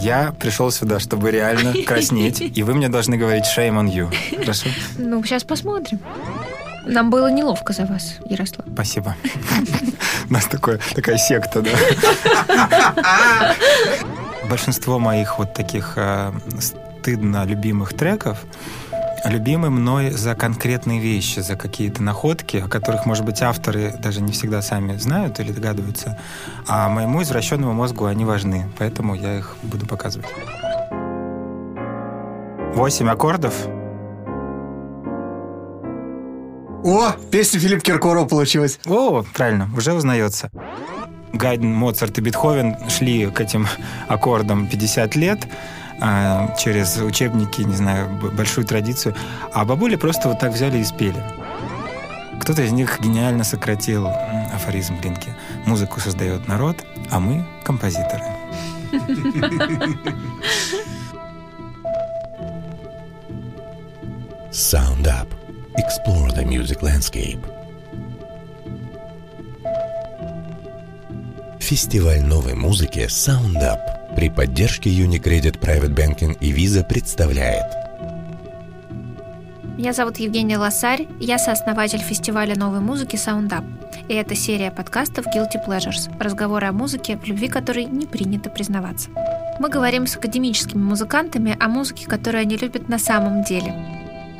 Я пришел сюда, чтобы реально краснеть, и вы мне должны говорить shame on you. Хорошо? Ну, сейчас посмотрим. Нам было неловко за вас, Ярослав. Спасибо. У нас такое, такая секта, да? Большинство моих вот таких э, стыдно любимых треков любимы мной за конкретные вещи, за какие-то находки, о которых, может быть, авторы даже не всегда сами знают или догадываются, а моему извращенному мозгу они важны, поэтому я их буду показывать. Восемь аккордов. О, песня Филипп Киркоров получилась. О, правильно, уже узнается. Гайден, Моцарт и Бетховен шли к этим аккордам 50 лет, через учебники, не знаю, большую традицию. А бабули просто вот так взяли и спели. Кто-то из них гениально сократил афоризм Глинки. Музыку создает народ, а мы — композиторы. Sound Up. Explore the music landscape. Фестиваль новой музыки Sound Up при поддержке Unicredit Private Banking и Visa представляет Меня зовут Евгения Лосарь, я сооснователь фестиваля новой музыки Sound Up. И это серия подкастов Guilty Pleasures, разговоры о музыке, в любви которой не принято признаваться. Мы говорим с академическими музыкантами о музыке, которую они любят на самом деле.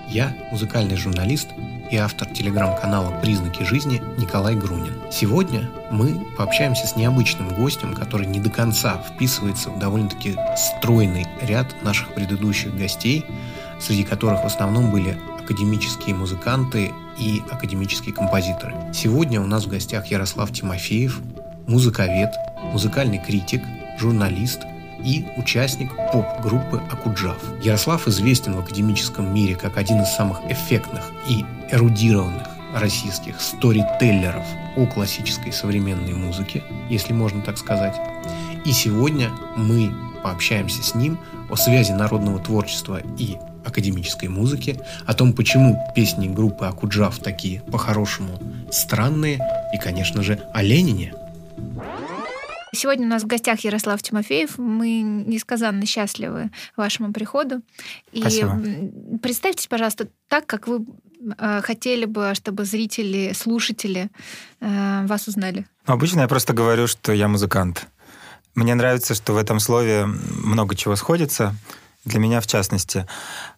Я музыкальный журналист и автор телеграм-канала «Признаки жизни» Николай Грунин. Сегодня мы пообщаемся с необычным гостем, который не до конца вписывается в довольно-таки стройный ряд наших предыдущих гостей, среди которых в основном были академические музыканты и академические композиторы. Сегодня у нас в гостях Ярослав Тимофеев, музыковед, музыкальный критик, журналист – и участник поп-группы Акуджав. Ярослав известен в академическом мире как один из самых эффектных и эрудированных российских сторителлеров о классической современной музыке, если можно так сказать. И сегодня мы пообщаемся с ним о связи народного творчества и академической музыки, о том, почему песни группы Акуджав такие по-хорошему странные, и, конечно же, о Ленине. Сегодня у нас в гостях Ярослав Тимофеев. Мы несказанно счастливы вашему приходу. И Спасибо. представьтесь, пожалуйста, так, как вы э, хотели бы, чтобы зрители, слушатели э, вас узнали. Ну, обычно я просто говорю, что я музыкант. Мне нравится, что в этом слове много чего сходится. Для меня, в частности,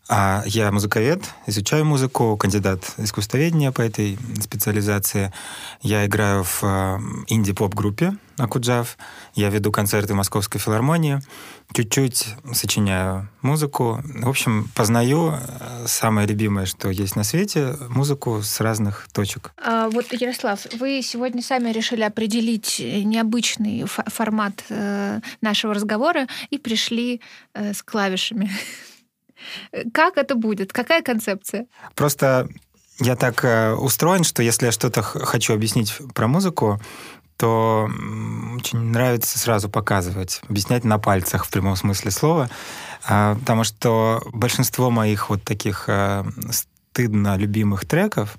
а, я музыковед, изучаю музыку, кандидат искусствоведения по этой специализации. Я играю в э, инди-поп-группе Акуджав. Я веду концерты Московской филармонии. Чуть-чуть сочиняю музыку. В общем, познаю э, самое любимое, что есть на свете, музыку с разных точек. А, вот, Ярослав, вы сегодня сами решили определить необычный формат э, нашего разговора и пришли э, с клавишами. Как это будет? Какая концепция? Просто я так э, устроен, что если я что-то хочу объяснить про музыку, то очень нравится сразу показывать, объяснять на пальцах в прямом смысле слова, а, потому что большинство моих вот таких э, стыдно любимых треков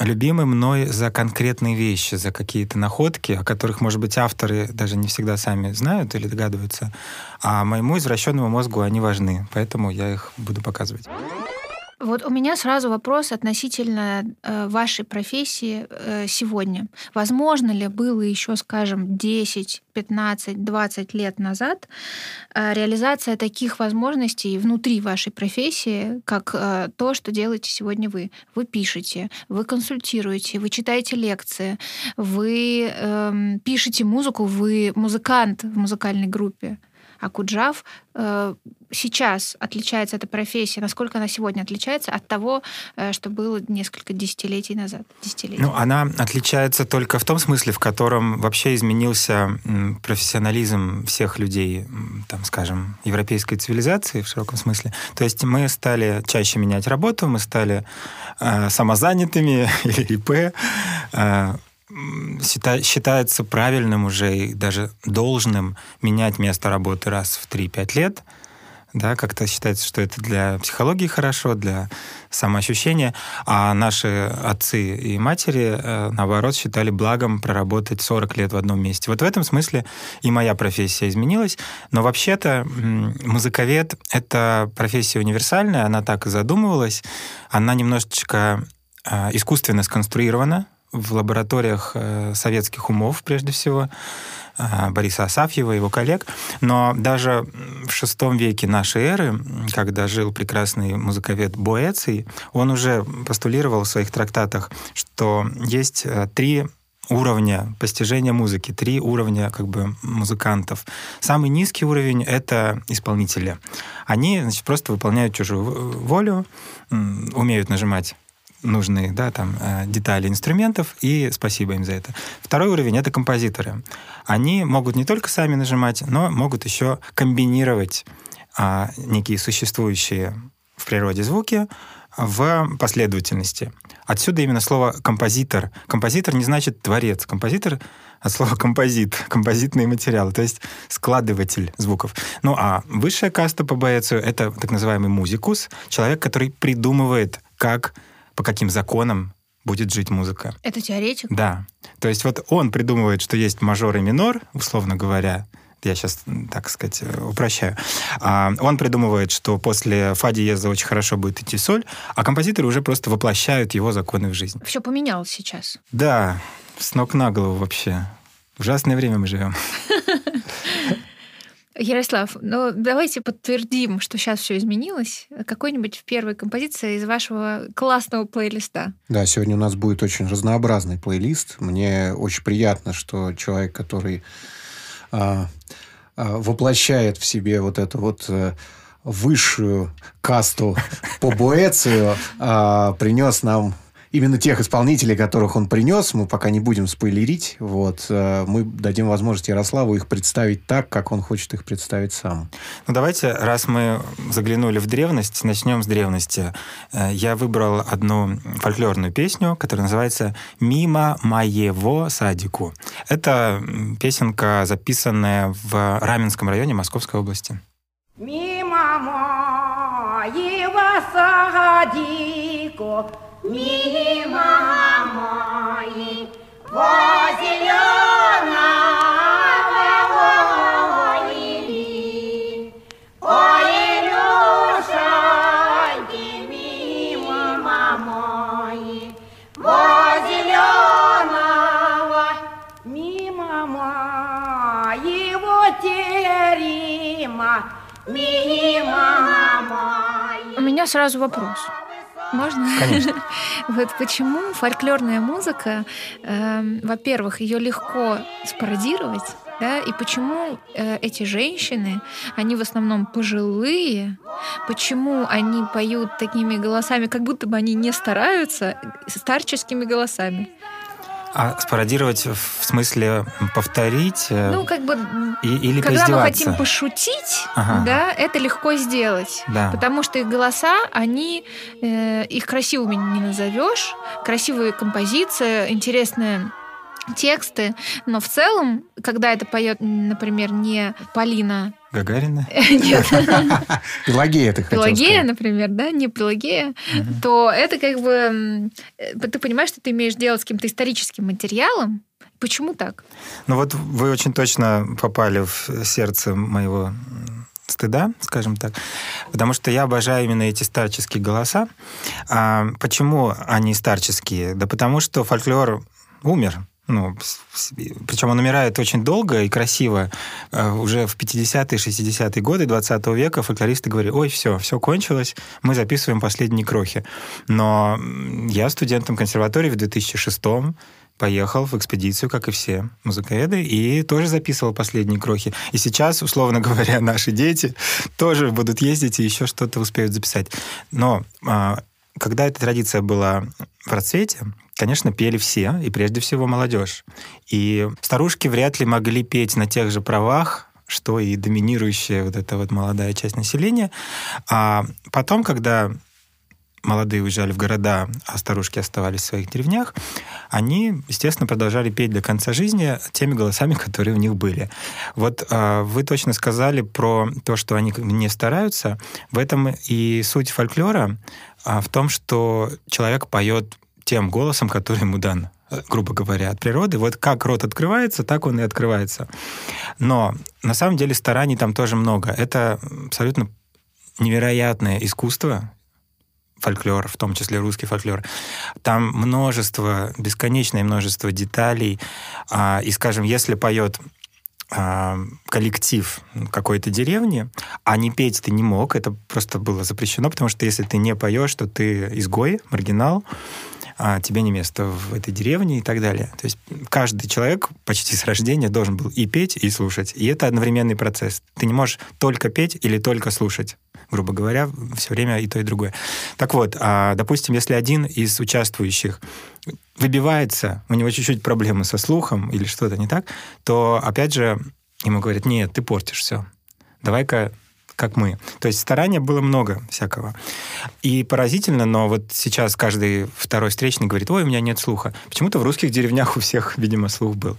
любимы мной за конкретные вещи, за какие-то находки, о которых, может быть, авторы даже не всегда сами знают или догадываются, а моему извращенному мозгу они важны, поэтому я их буду показывать. Вот у меня сразу вопрос относительно э, вашей профессии э, сегодня. Возможно ли было еще, скажем, 10, 15, 20 лет назад э, реализация таких возможностей внутри вашей профессии, как э, то, что делаете сегодня вы? Вы пишете, вы консультируете, вы читаете лекции, вы э, пишете музыку, вы музыкант в музыкальной группе. Акуджав э, сейчас отличается эта профессия, насколько она сегодня отличается от того, э, что было несколько десятилетий назад? Десятилетий. Ну, она отличается только в том смысле, в котором вообще изменился профессионализм всех людей, там, скажем, европейской цивилизации в широком смысле. То есть мы стали чаще менять работу, мы стали э, самозанятыми или ИП, считается правильным уже и даже должным менять место работы раз в 3-5 лет. да, как-то считается, что это для психологии хорошо, для самоощущения, а наши отцы и матери, э, наоборот, считали благом проработать 40 лет в одном месте. Вот в этом смысле и моя профессия изменилась, но вообще-то музыковед — это профессия универсальная, она так и задумывалась, она немножечко э, искусственно сконструирована в лабораториях э, советских умов, прежде всего, а, Бориса Асафьева, его коллег. Но даже в шестом веке нашей эры, когда жил прекрасный музыковед Боэций, он уже постулировал в своих трактатах, что есть э, три уровня постижения музыки, три уровня как бы музыкантов. Самый низкий уровень — это исполнители. Они значит, просто выполняют чужую волю, умеют нажимать нужные да, там, э, детали инструментов, и спасибо им за это. Второй уровень — это композиторы. Они могут не только сами нажимать, но могут еще комбинировать а, некие существующие в природе звуки в последовательности. Отсюда именно слово «композитор». Композитор не значит «творец». Композитор от слова «композит», композитные материалы, то есть складыватель звуков. Ну а высшая каста по Боэцию — это так называемый музикус, человек, который придумывает, как по каким законам будет жить музыка. Это теоретик? Да. То есть вот он придумывает, что есть мажор и минор, условно говоря, я сейчас, так сказать, упрощаю. А, он придумывает, что после фа диеза очень хорошо будет идти соль, а композиторы уже просто воплощают его законы в жизнь. Все поменялось сейчас. Да, с ног на голову вообще. Ужасное время мы живем. Ярослав, ну давайте подтвердим, что сейчас все изменилось. Какой-нибудь в первой композиции из вашего классного плейлиста. Да, сегодня у нас будет очень разнообразный плейлист. Мне очень приятно, что человек, который а, а, воплощает в себе вот эту вот а, высшую касту по Боэцию, а, принес нам именно тех исполнителей, которых он принес, мы пока не будем спойлерить. Вот, э, мы дадим возможность Ярославу их представить так, как он хочет их представить сам. Ну, давайте, раз мы заглянули в древность, начнем с древности. Э, я выбрал одну фольклорную песню, которая называется «Мимо моего садику». Это песенка, записанная в Раменском районе Московской области. Мимо моего садику У меня сразу вопрос. Можно? Конечно. вот почему фольклорная музыка, э, во-первых, ее легко спародировать, да, и почему э, эти женщины, они в основном пожилые, почему они поют такими голосами, как будто бы они не стараются, старческими голосами. А спародировать в смысле повторить? Э, ну, как бы, и, или когда мы хотим пошутить, ага. да, это легко сделать. Да. Потому что их голоса, они, э, их красивыми не назовешь. Красивая композиция, интересная тексты, но в целом, когда это поет, например, не Полина Гагарина? Нет. Пелагея, ты Пелагея, например, да, не Пелагея, то это как бы... Ты понимаешь, что ты имеешь дело с каким-то историческим материалом, Почему так? Ну вот вы очень точно попали в сердце моего стыда, скажем так, потому что я обожаю именно эти старческие голоса. А почему они старческие? Да потому что фольклор умер. Ну, причем он умирает очень долго и красиво. Э, уже в 50-е, 60-е годы 20 века фольклористы говорили, ой, все, все кончилось, мы записываем последние крохи. Но я студентом консерватории в 2006 поехал в экспедицию, как и все музыковеды, и тоже записывал последние крохи. И сейчас, условно говоря, наши дети тоже будут ездить и еще что-то успеют записать. Но а, когда эта традиция была в расцвете, конечно, пели все, и прежде всего молодежь. И старушки вряд ли могли петь на тех же правах, что и доминирующая вот эта вот молодая часть населения. А потом, когда молодые уезжали в города, а старушки оставались в своих деревнях, они, естественно, продолжали петь до конца жизни теми голосами, которые у них были. Вот э, вы точно сказали про то, что они не стараются. В этом и суть фольклора э, в том, что человек поет тем голосом, который ему дан грубо говоря, от природы. Вот как рот открывается, так он и открывается. Но на самом деле стараний там тоже много. Это абсолютно невероятное искусство, фольклор, в том числе русский фольклор. Там множество, бесконечное множество деталей. А, и, скажем, если поет а, коллектив какой-то деревни, а не петь ты не мог, это просто было запрещено, потому что если ты не поешь, то ты изгой, маргинал, а тебе не место в этой деревне и так далее. То есть каждый человек почти с рождения должен был и петь, и слушать. И это одновременный процесс. Ты не можешь только петь или только слушать грубо говоря, все время и то, и другое. Так вот, а, допустим, если один из участвующих выбивается, у него чуть-чуть проблемы со слухом или что-то не так, то, опять же, ему говорят, нет, ты портишь все. Давай-ка как мы. То есть старания было много всякого. И поразительно, но вот сейчас каждый второй встречный говорит, ой, у меня нет слуха. Почему-то в русских деревнях у всех, видимо, слух был.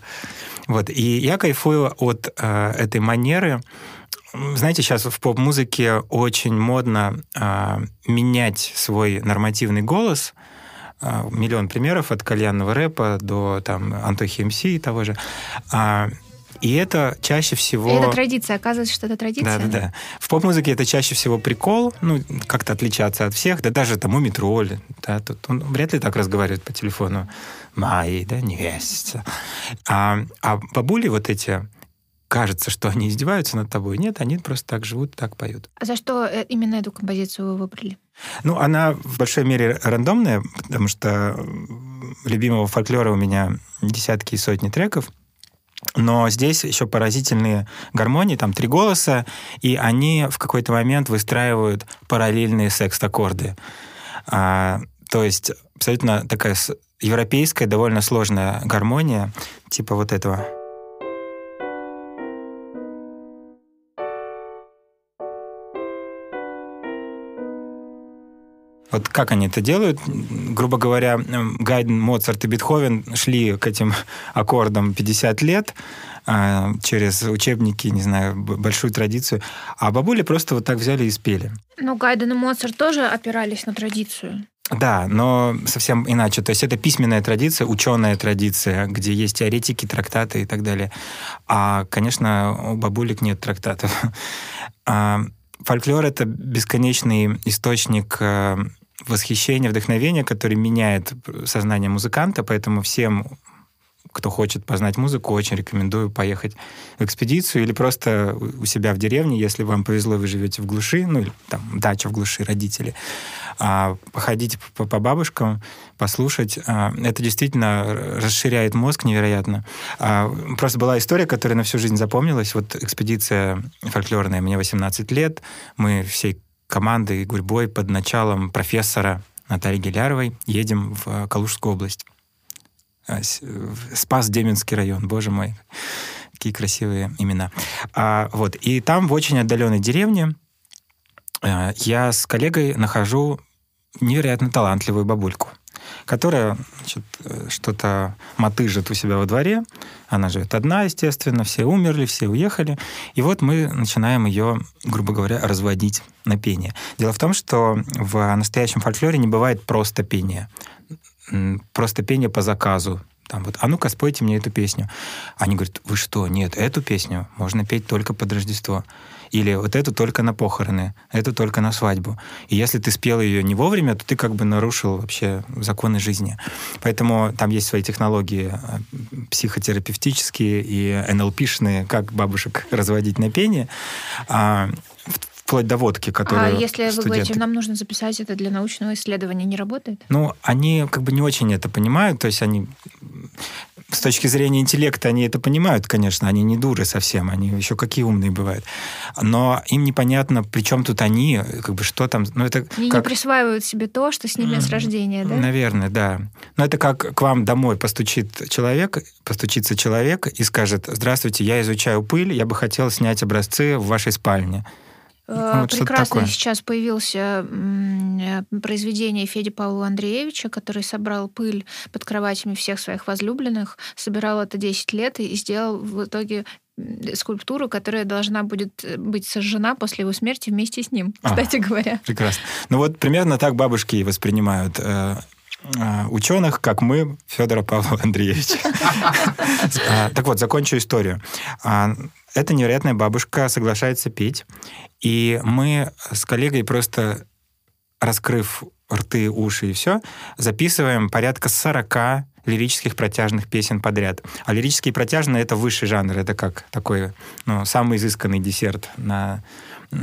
Вот. И я кайфую от э, этой манеры. Знаете, сейчас в поп-музыке очень модно э, менять свой нормативный голос, э, миллион примеров от кальянного рэпа до там Антохи МС и того же. А, и это чаще всего... Это традиция, оказывается, что это традиция. Да, да, да. В поп-музыке это чаще всего прикол, ну, как-то отличаться от всех, да даже там у метроль, да, тут он вряд ли так разговаривает по телефону. Мои, да, невеста. А, а бабули вот эти, кажется, что они издеваются над тобой. Нет, они просто так живут, так поют. А за что э, именно эту композицию вы выбрали? Ну, она в большой мере рандомная, потому что любимого фольклора у меня десятки и сотни треков. Но здесь еще поразительные гармонии, там три голоса, и они в какой-то момент выстраивают параллельные секст-аккорды. А, то есть абсолютно такая европейская, довольно сложная гармония, типа вот этого. Вот как они это делают? Грубо говоря, Гайден, Моцарт и Бетховен шли к этим аккордам 50 лет а, через учебники, не знаю, большую традицию. А бабули просто вот так взяли и спели. Ну, Гайден и Моцарт тоже опирались на традицию. Да, но совсем иначе. То есть это письменная традиция, ученая традиция, где есть теоретики, трактаты и так далее. А, конечно, у бабулек нет трактатов. А, фольклор — это бесконечный источник восхищения, вдохновения, который меняет сознание музыканта, поэтому всем кто хочет познать музыку, очень рекомендую поехать в экспедицию или просто у себя в деревне, если вам повезло, вы живете в глуши, ну, или там дача в глуши, родители, а, походить по, по бабушкам, послушать. А, это действительно расширяет мозг невероятно. А, просто была история, которая на всю жизнь запомнилась. Вот экспедиция фольклорная, мне 18 лет, мы всей командой гурьбой под началом профессора Натальи Геляровой едем в Калужскую область. А, Спас-Деменский район, боже мой, какие красивые имена. А, вот, и там в очень отдаленной деревне я с коллегой нахожу невероятно талантливую бабульку, которая значит, что-то мотыжит у себя во дворе. Она живет одна, естественно, все умерли, все уехали. И вот мы начинаем ее, грубо говоря, разводить на пение. Дело в том, что в настоящем фольклоре не бывает просто пения просто пение по заказу. Там вот, а ну-ка, спойте мне эту песню. Они говорят, вы что, нет, эту песню можно петь только под Рождество. Или вот эту только на похороны, эту только на свадьбу. И если ты спел ее не вовремя, то ты как бы нарушил вообще законы жизни. Поэтому там есть свои технологии э, психотерапевтические и НЛПшные, как бабушек разводить на пение. А, вплоть до водки, которую А если студенты... вы говорите, нам нужно записать это для научного исследования, не работает? Ну, они как бы не очень это понимают, то есть они с точки зрения интеллекта они это понимают, конечно, они не дуры совсем, они еще какие умные бывают. Но им непонятно, при чем тут они, как бы что там... Ну, это они как... не присваивают себе то, что с ними mm, с рождения, да? Наверное, да. Но это как к вам домой постучит человек, постучится человек и скажет, здравствуйте, я изучаю пыль, я бы хотел снять образцы в вашей спальне вот что-то Прекрасно такое. сейчас появился э, произведение Феди Павла Андреевича, который собрал пыль под кроватями всех своих возлюбленных, собирал это 10 лет и сделал в итоге скульптуру, которая должна будет э, быть сожжена после его смерти вместе с ним, А. кстати говоря. Прекрасно. Ну вот примерно так бабушки воспринимают э, э, ученых, как мы, Федора Павлова Андреевича. А, Так вот, закончу историю. Эта невероятная бабушка соглашается петь, и мы с коллегой просто, раскрыв рты, уши и все, записываем порядка 40 лирических протяжных песен подряд. А лирические протяжные — это высший жанр, это как такой, ну, самый изысканный десерт на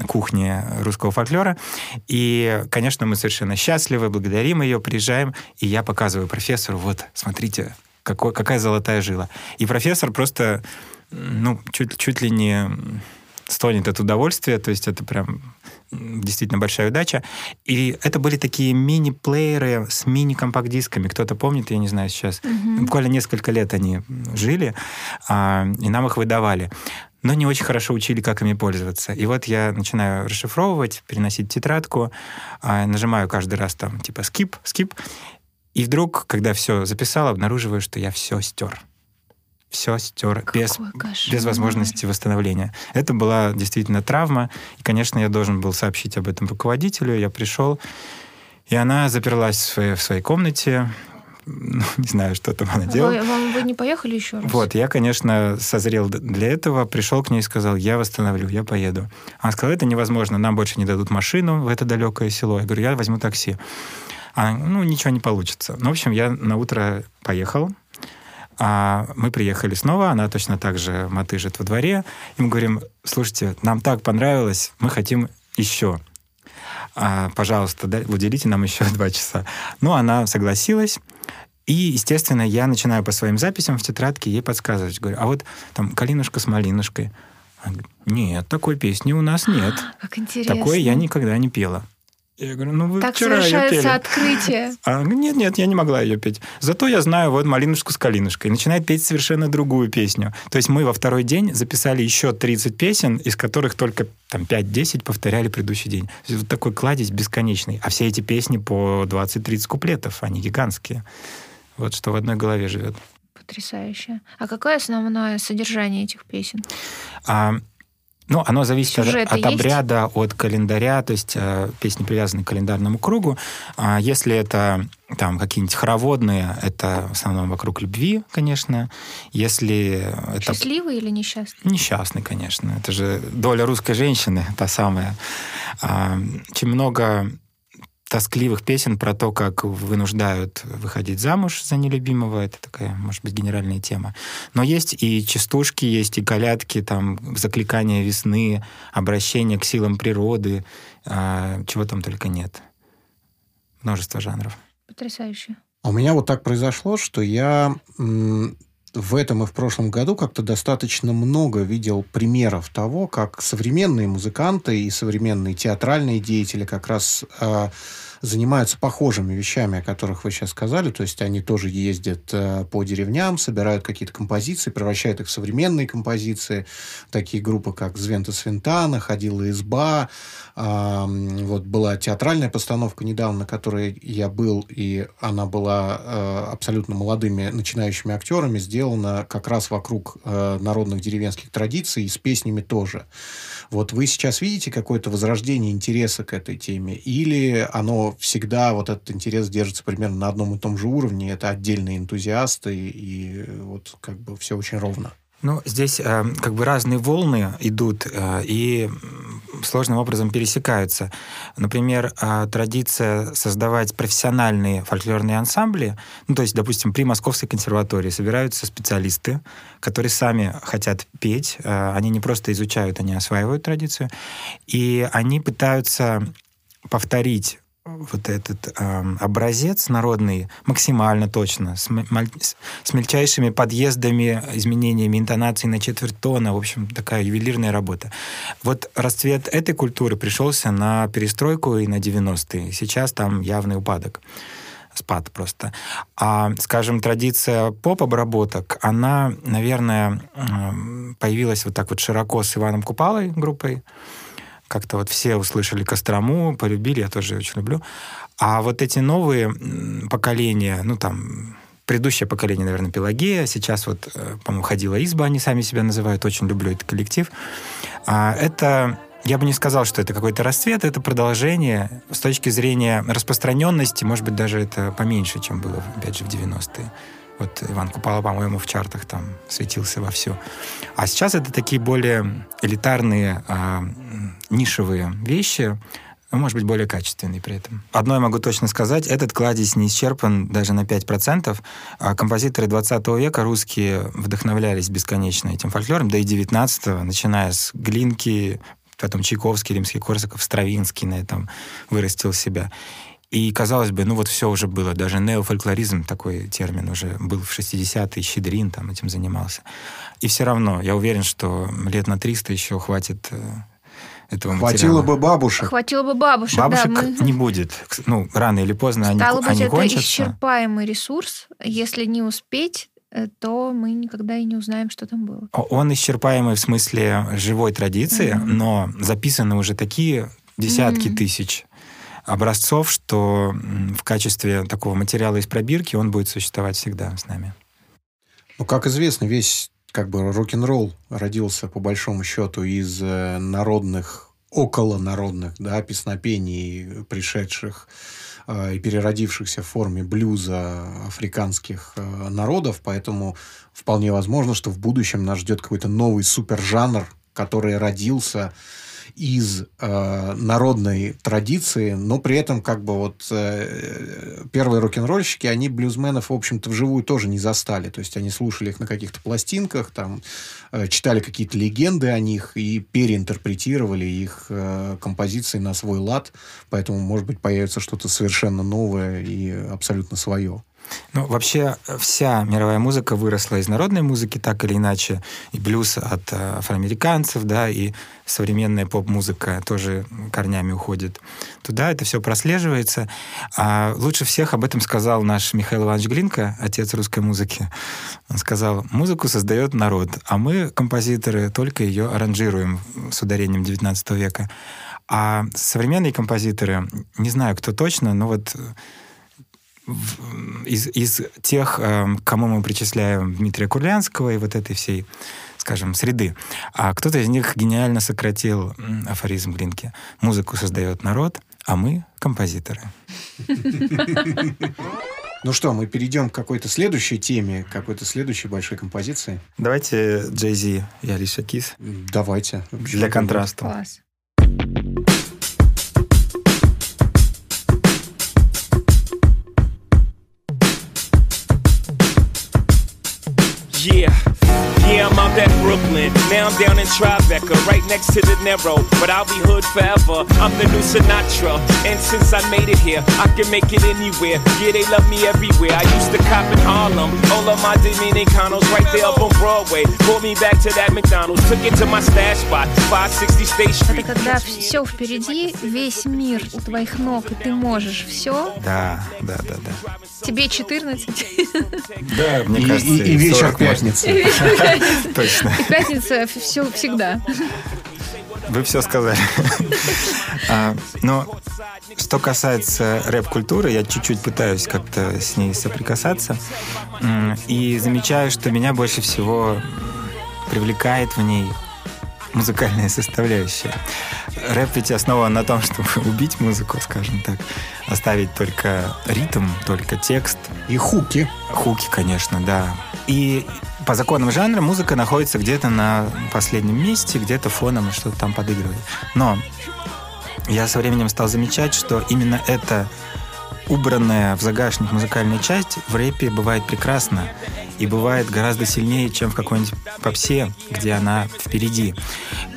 кухне русского фольклора. И, конечно, мы совершенно счастливы, благодарим ее, приезжаем, и я показываю профессору, вот, смотрите, какой, какая золотая жила. И профессор просто, ну, чуть, чуть ли не стонет от удовольствия, то есть это прям действительно большая удача. И это были такие мини-плееры с мини-компакт-дисками. Кто-то помнит, я не знаю сейчас. Буквально несколько лет они жили, а, и нам их выдавали. Но не очень хорошо учили, как ими пользоваться. И вот я начинаю расшифровывать, переносить тетрадку, а, нажимаю каждый раз там типа скип, скип. И вдруг, когда все записал, обнаруживаю, что я все стер. Все стер без, Какой кошмар. без возможности восстановления. Это была действительно травма. И, конечно, я должен был сообщить об этом руководителю. Я пришел, и она заперлась в своей, в своей комнате. Ну, не знаю, что там она делала. Вы, вам- вы не поехали еще раз? Вот, я, конечно, созрел для этого, пришел к ней и сказал, я восстановлю, я поеду. Она сказала, это невозможно, нам больше не дадут машину в это далекое село. Я говорю, я возьму такси. Она, ну, ничего не получится. Ну, в общем, я на утро поехал, а мы приехали снова, она точно так же мотыжит во дворе. И мы говорим, слушайте, нам так понравилось, мы хотим еще. А, пожалуйста, да- уделите нам еще два часа. Ну, она согласилась. И, естественно, я начинаю по своим записям в тетрадке ей подсказывать. Говорю, а вот там «Калинушка с малинушкой». Она говорит, нет, такой песни у нас нет. Как интересно. Такое я никогда не пела. Я говорю, ну вы Так вчера ее пели. открытие. А, она говорит, нет, нет, я не могла ее петь. Зато я знаю вот «Малинушку с калинушкой». И начинает петь совершенно другую песню. То есть мы во второй день записали еще 30 песен, из которых только там 5-10 повторяли предыдущий день. Вот такой кладезь бесконечный. А все эти песни по 20-30 куплетов, они гигантские. Вот что в одной голове живет. Потрясающе. А какое основное содержание этих песен? А, ну, оно зависит от, Сюжеты от есть? обряда, от календаря, то есть э, песни привязаны к календарному кругу. А если это там какие-нибудь хороводные, это в основном вокруг любви, конечно. Если это Счастливый или несчастный? несчастный, конечно, это же доля русской женщины, та самая. А, очень много тоскливых песен про то, как вынуждают выходить замуж за нелюбимого. Это такая, может быть, генеральная тема. Но есть и частушки, есть и колядки, там, закликания весны, обращение к силам природы, а, чего там только нет. Множество жанров. Потрясающе. А у меня вот так произошло, что я в этом и в прошлом году как-то достаточно много видел примеров того, как современные музыканты и современные театральные деятели как раз а, занимаются похожими вещами, о которых вы сейчас сказали. То есть они тоже ездят э, по деревням, собирают какие-то композиции, превращают их в современные композиции. Такие группы, как Звента Свинтана, Ходила изба. М, вот была театральная постановка недавно, на которой я был, и она была э, абсолютно молодыми начинающими актерами, сделана как раз вокруг э, народных деревенских традиций и с песнями тоже. Вот вы сейчас видите какое-то возрождение интереса к этой теме? Или оно всегда, вот этот интерес держится примерно на одном и том же уровне? Это отдельные энтузиасты, и вот как бы все очень ровно. Ну, здесь э, как бы разные волны идут э, и сложным образом пересекаются. Например, э, традиция создавать профессиональные фольклорные ансамбли, ну, то есть, допустим, при Московской консерватории собираются специалисты, которые сами хотят петь, э, они не просто изучают, они осваивают традицию, и они пытаются повторить вот этот эм, образец народный максимально точно, с- с мельчайшими подъездами, изменениями интонации на четверть тона, в общем, такая ювелирная работа. Вот расцвет этой культуры пришелся на перестройку и на 90-е. Сейчас там явный упадок спад просто. А, скажем, традиция поп-обработок, она, наверное, эм, появилась вот так вот широко с Иваном Купалой группой, как-то вот все услышали Кострому, полюбили, я тоже очень люблю. А вот эти новые поколения, ну там предыдущее поколение, наверное, Пелагея, сейчас вот, э, по-моему, ходила изба, они сами себя называют, очень люблю этот коллектив. А, это я бы не сказал, что это какой-то расцвет, это продолжение. С точки зрения распространенности, может быть, даже это поменьше, чем было, опять же, в 90-е. Вот Иван Купала, по-моему, в чартах там светился во все. А сейчас это такие более элитарные, м, нишевые вещи, но, может быть, более качественные при этом. Одно я могу точно сказать, этот кладезь не исчерпан даже на 5%. А композиторы 20 века русские вдохновлялись бесконечно этим фольклором, да и 19 начиная с Глинки, потом Чайковский, Римский-Корсаков, Стравинский на этом вырастил себя. И, казалось бы, ну вот все уже было. Даже неофольклоризм, такой термин, уже был в 60-е, Щедрин там этим занимался. И все равно, я уверен, что лет на 300 еще хватит э, этого Хватило материала. бы бабушек. Хватило бы бабушек, Бабушек да. мы- не будет. Ну, рано или поздно они, Стало быть, они это кончатся. исчерпаемый ресурс. Если не успеть, э, то мы никогда и не узнаем, что там было. Он исчерпаемый в смысле живой традиции, Мгм. но записаны уже такие десятки Мгм. тысяч образцов, что в качестве такого материала из пробирки он будет существовать всегда с нами. Ну, как известно, весь как бы рок-н-ролл родился по большому счету из э, народных, околонародных, да, песнопений, пришедших э, и переродившихся в форме блюза африканских э, народов, поэтому вполне возможно, что в будущем нас ждет какой-то новый супержанр, который родился из э, народной традиции, но при этом как бы вот э, первые рок-н-ролльщики, они блюзменов, в общем-то, вживую тоже не застали. То есть они слушали их на каких-то пластинках, там, э, читали какие-то легенды о них и переинтерпретировали их э, композиции на свой лад. Поэтому, может быть, появится что-то совершенно новое и абсолютно свое. Ну, вообще, вся мировая музыка выросла из народной музыки, так или иначе. И блюз от э, афроамериканцев, да, и современная поп-музыка тоже корнями уходит туда. Это все прослеживается. А лучше всех об этом сказал наш Михаил Иванович Глинка, отец русской музыки. Он сказал, музыку создает народ, а мы, композиторы, только ее аранжируем с ударением XIX века. А современные композиторы, не знаю, кто точно, но вот из, из тех, эм, к кому мы причисляем Дмитрия Курлянского и вот этой всей, скажем, среды, а кто-то из них гениально сократил афоризм Глинки. Музыку создает народ, а мы — композиторы. Ну что, мы перейдем к какой-то следующей теме, к какой-то следующей большой композиции. Давайте Джей Зи и Алиша Кис Давайте. для контраста. Класс. Yeah, yeah, I'm out at Brooklyn. Now I'm down in Tribeca, right next to the Narrow. But I'll be hood forever. I'm the new Sinatra. And since I made it here, I can make it anywhere. Yeah, they love me everywhere. I used to cop in Harlem. All of my Dominicanos right there up on Broadway. Brought me back to that McDonald's. Took it to my stash spot, 560 State Это Street. когда все впереди, весь мир у твоих ног, и ты можешь все. Да, да, да, да. Тебе 14. Да, мне И, кажется, и- и вечер 40 можно. пятницы. Точно. И пятница все всегда. Вы все сказали. А, Но что касается рэп-культуры, я чуть-чуть пытаюсь как-то с ней соприкасаться. И замечаю, что меня больше всего привлекает в ней музыкальная составляющая. Рэп ведь основан на том, чтобы убить музыку, скажем так, оставить только ритм, только текст, И хуки. Хуки, конечно, да. И по законам жанра музыка находится где-то на последнем месте, где-то фоном что-то там подыгрывает. Но я со временем стал замечать, что именно эта убранная в загашник музыкальная часть в рэпе бывает прекрасна и бывает гораздо сильнее, чем в какой-нибудь попсе, где она впереди.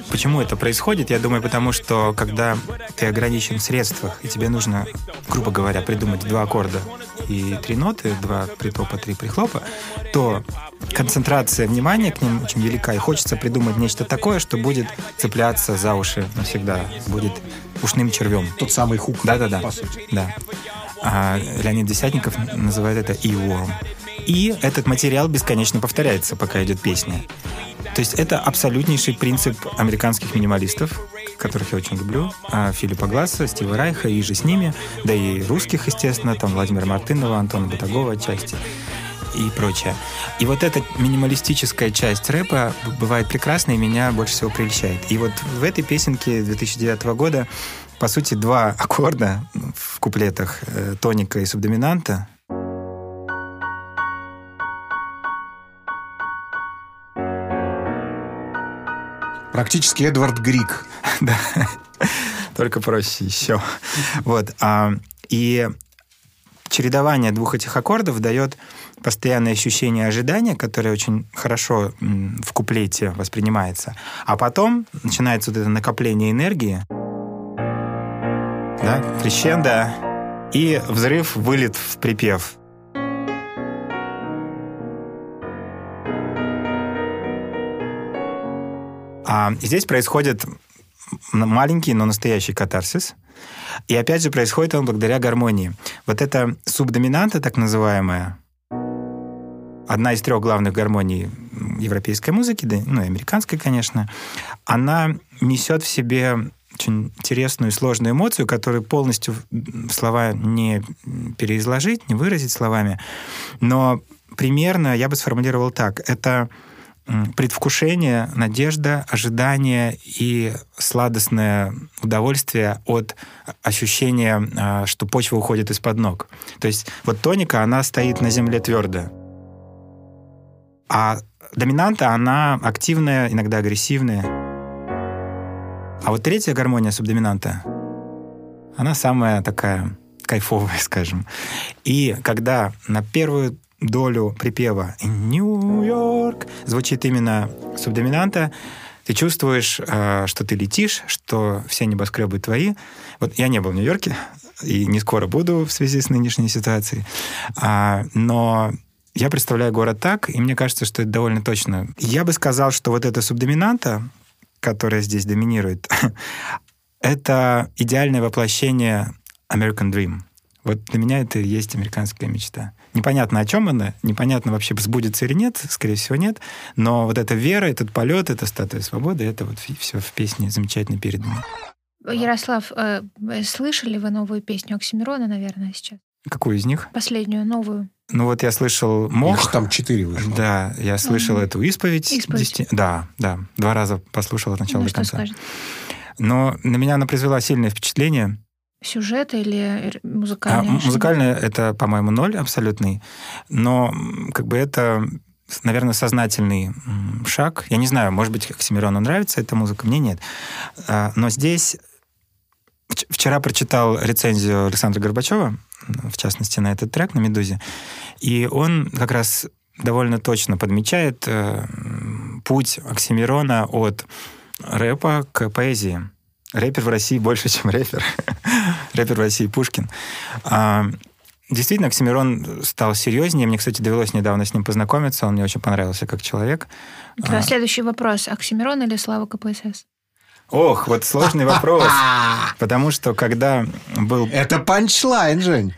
Почему это происходит? Я думаю, потому что когда ты ограничен в средствах, и тебе нужно, грубо говоря, придумать два аккорда и три ноты, два притопа, три прихлопа, то концентрация внимания к ним очень велика, и хочется придумать нечто такое, что будет цепляться за уши навсегда, будет ушным червем. Тот самый хук. Да-да-да. Да. А Леонид Десятников называет это earworm. И этот материал бесконечно повторяется, пока идет песня. То есть это абсолютнейший принцип американских минималистов. которых я очень люблю, а, Филиппа Гласса, Стива Райха и же с ними, да и русских, естественно, там Владимира Мартынова, Антона Батагова отчасти и прочее. И вот эта минималистическая часть рэпа бывает прекрасной и меня больше всего прельщает. И вот в этой песенке 2009 года по сути, два аккорда в куплетах э, тоника и субдоминанта. Практически Эдвард Грик. да, только проще еще. Вот. А, и чередование двух этих аккордов дает постоянное ощущение ожидания, которое очень хорошо в куплете воспринимается. А потом начинается вот это накопление энергии, да, крещендо и взрыв, вылет в припев. А здесь происходит маленький, но настоящий катарсис. И опять же происходит он благодаря гармонии. Вот эта субдоминанта, так называемая, одна из трех главных гармоний европейской музыки, да, ну и американской, конечно, она несет в себе очень интересную и сложную эмоцию, которую полностью слова не переизложить, не выразить словами. Но примерно я бы сформулировал так. Это предвкушение, надежда, ожидание и сладостное удовольствие от ощущения, а, что почва уходит из-под ног. То есть вот тоника, она стоит на земле твердо. А доминанта, она активная, иногда агрессивная. А вот третья гармония субдоминанта, она самая такая кайфовая, скажем. И когда на первую долю припева «Нью-Йорк» звучит именно субдоминанта, ты чувствуешь, э, что ты летишь, что все небоскребы твои. Вот я не был в Нью-Йорке, и не скоро буду в связи с нынешней ситуацией, а, но я представляю город так, и мне кажется, что это довольно точно. Я бы сказал, что вот эта субдоминанта, которая здесь доминирует, это идеальное воплощение American Dream. Вот для меня это и есть американская мечта. Непонятно, о чем она, непонятно вообще, сбудется или нет, скорее всего, нет, но вот эта вера, этот полет, эта статуя свободы, это вот все в песне замечательно передано. Ярослав, э, слышали вы новую песню Оксимирона, наверное, сейчас? Какую из них? Последнюю, новую. Ну вот я слышал «Мох». Их там четыре вышло. Да, я слышал mm-hmm. эту исповедь. Исповедь. 10... Да, да. Два раза послушал от начала ну, до конца. Скажет? Но на меня она произвела сильное впечатление. Сюжет или музыкальный? А, музыкальное это, по-моему, ноль абсолютный. Но как бы это наверное, сознательный шаг. Я не знаю, может быть, Оксимирону нравится эта музыка, мне нет. А, но здесь вчера прочитал рецензию Александра Горбачева, в частности, на этот трек на «Медузе», и он как раз довольно точно подмечает э, путь Оксимирона от рэпа к поэзии. Рэпер в России больше, чем рэпер. рэпер в России Пушкин. А, действительно, Оксимирон стал серьезнее. Мне, кстати, довелось недавно с ним познакомиться. Он мне очень понравился как человек. Да, а, следующий вопрос. Оксимирон или Слава КПСС? Ох, вот сложный вопрос. Потому что когда был... Это панчлайн, Жень.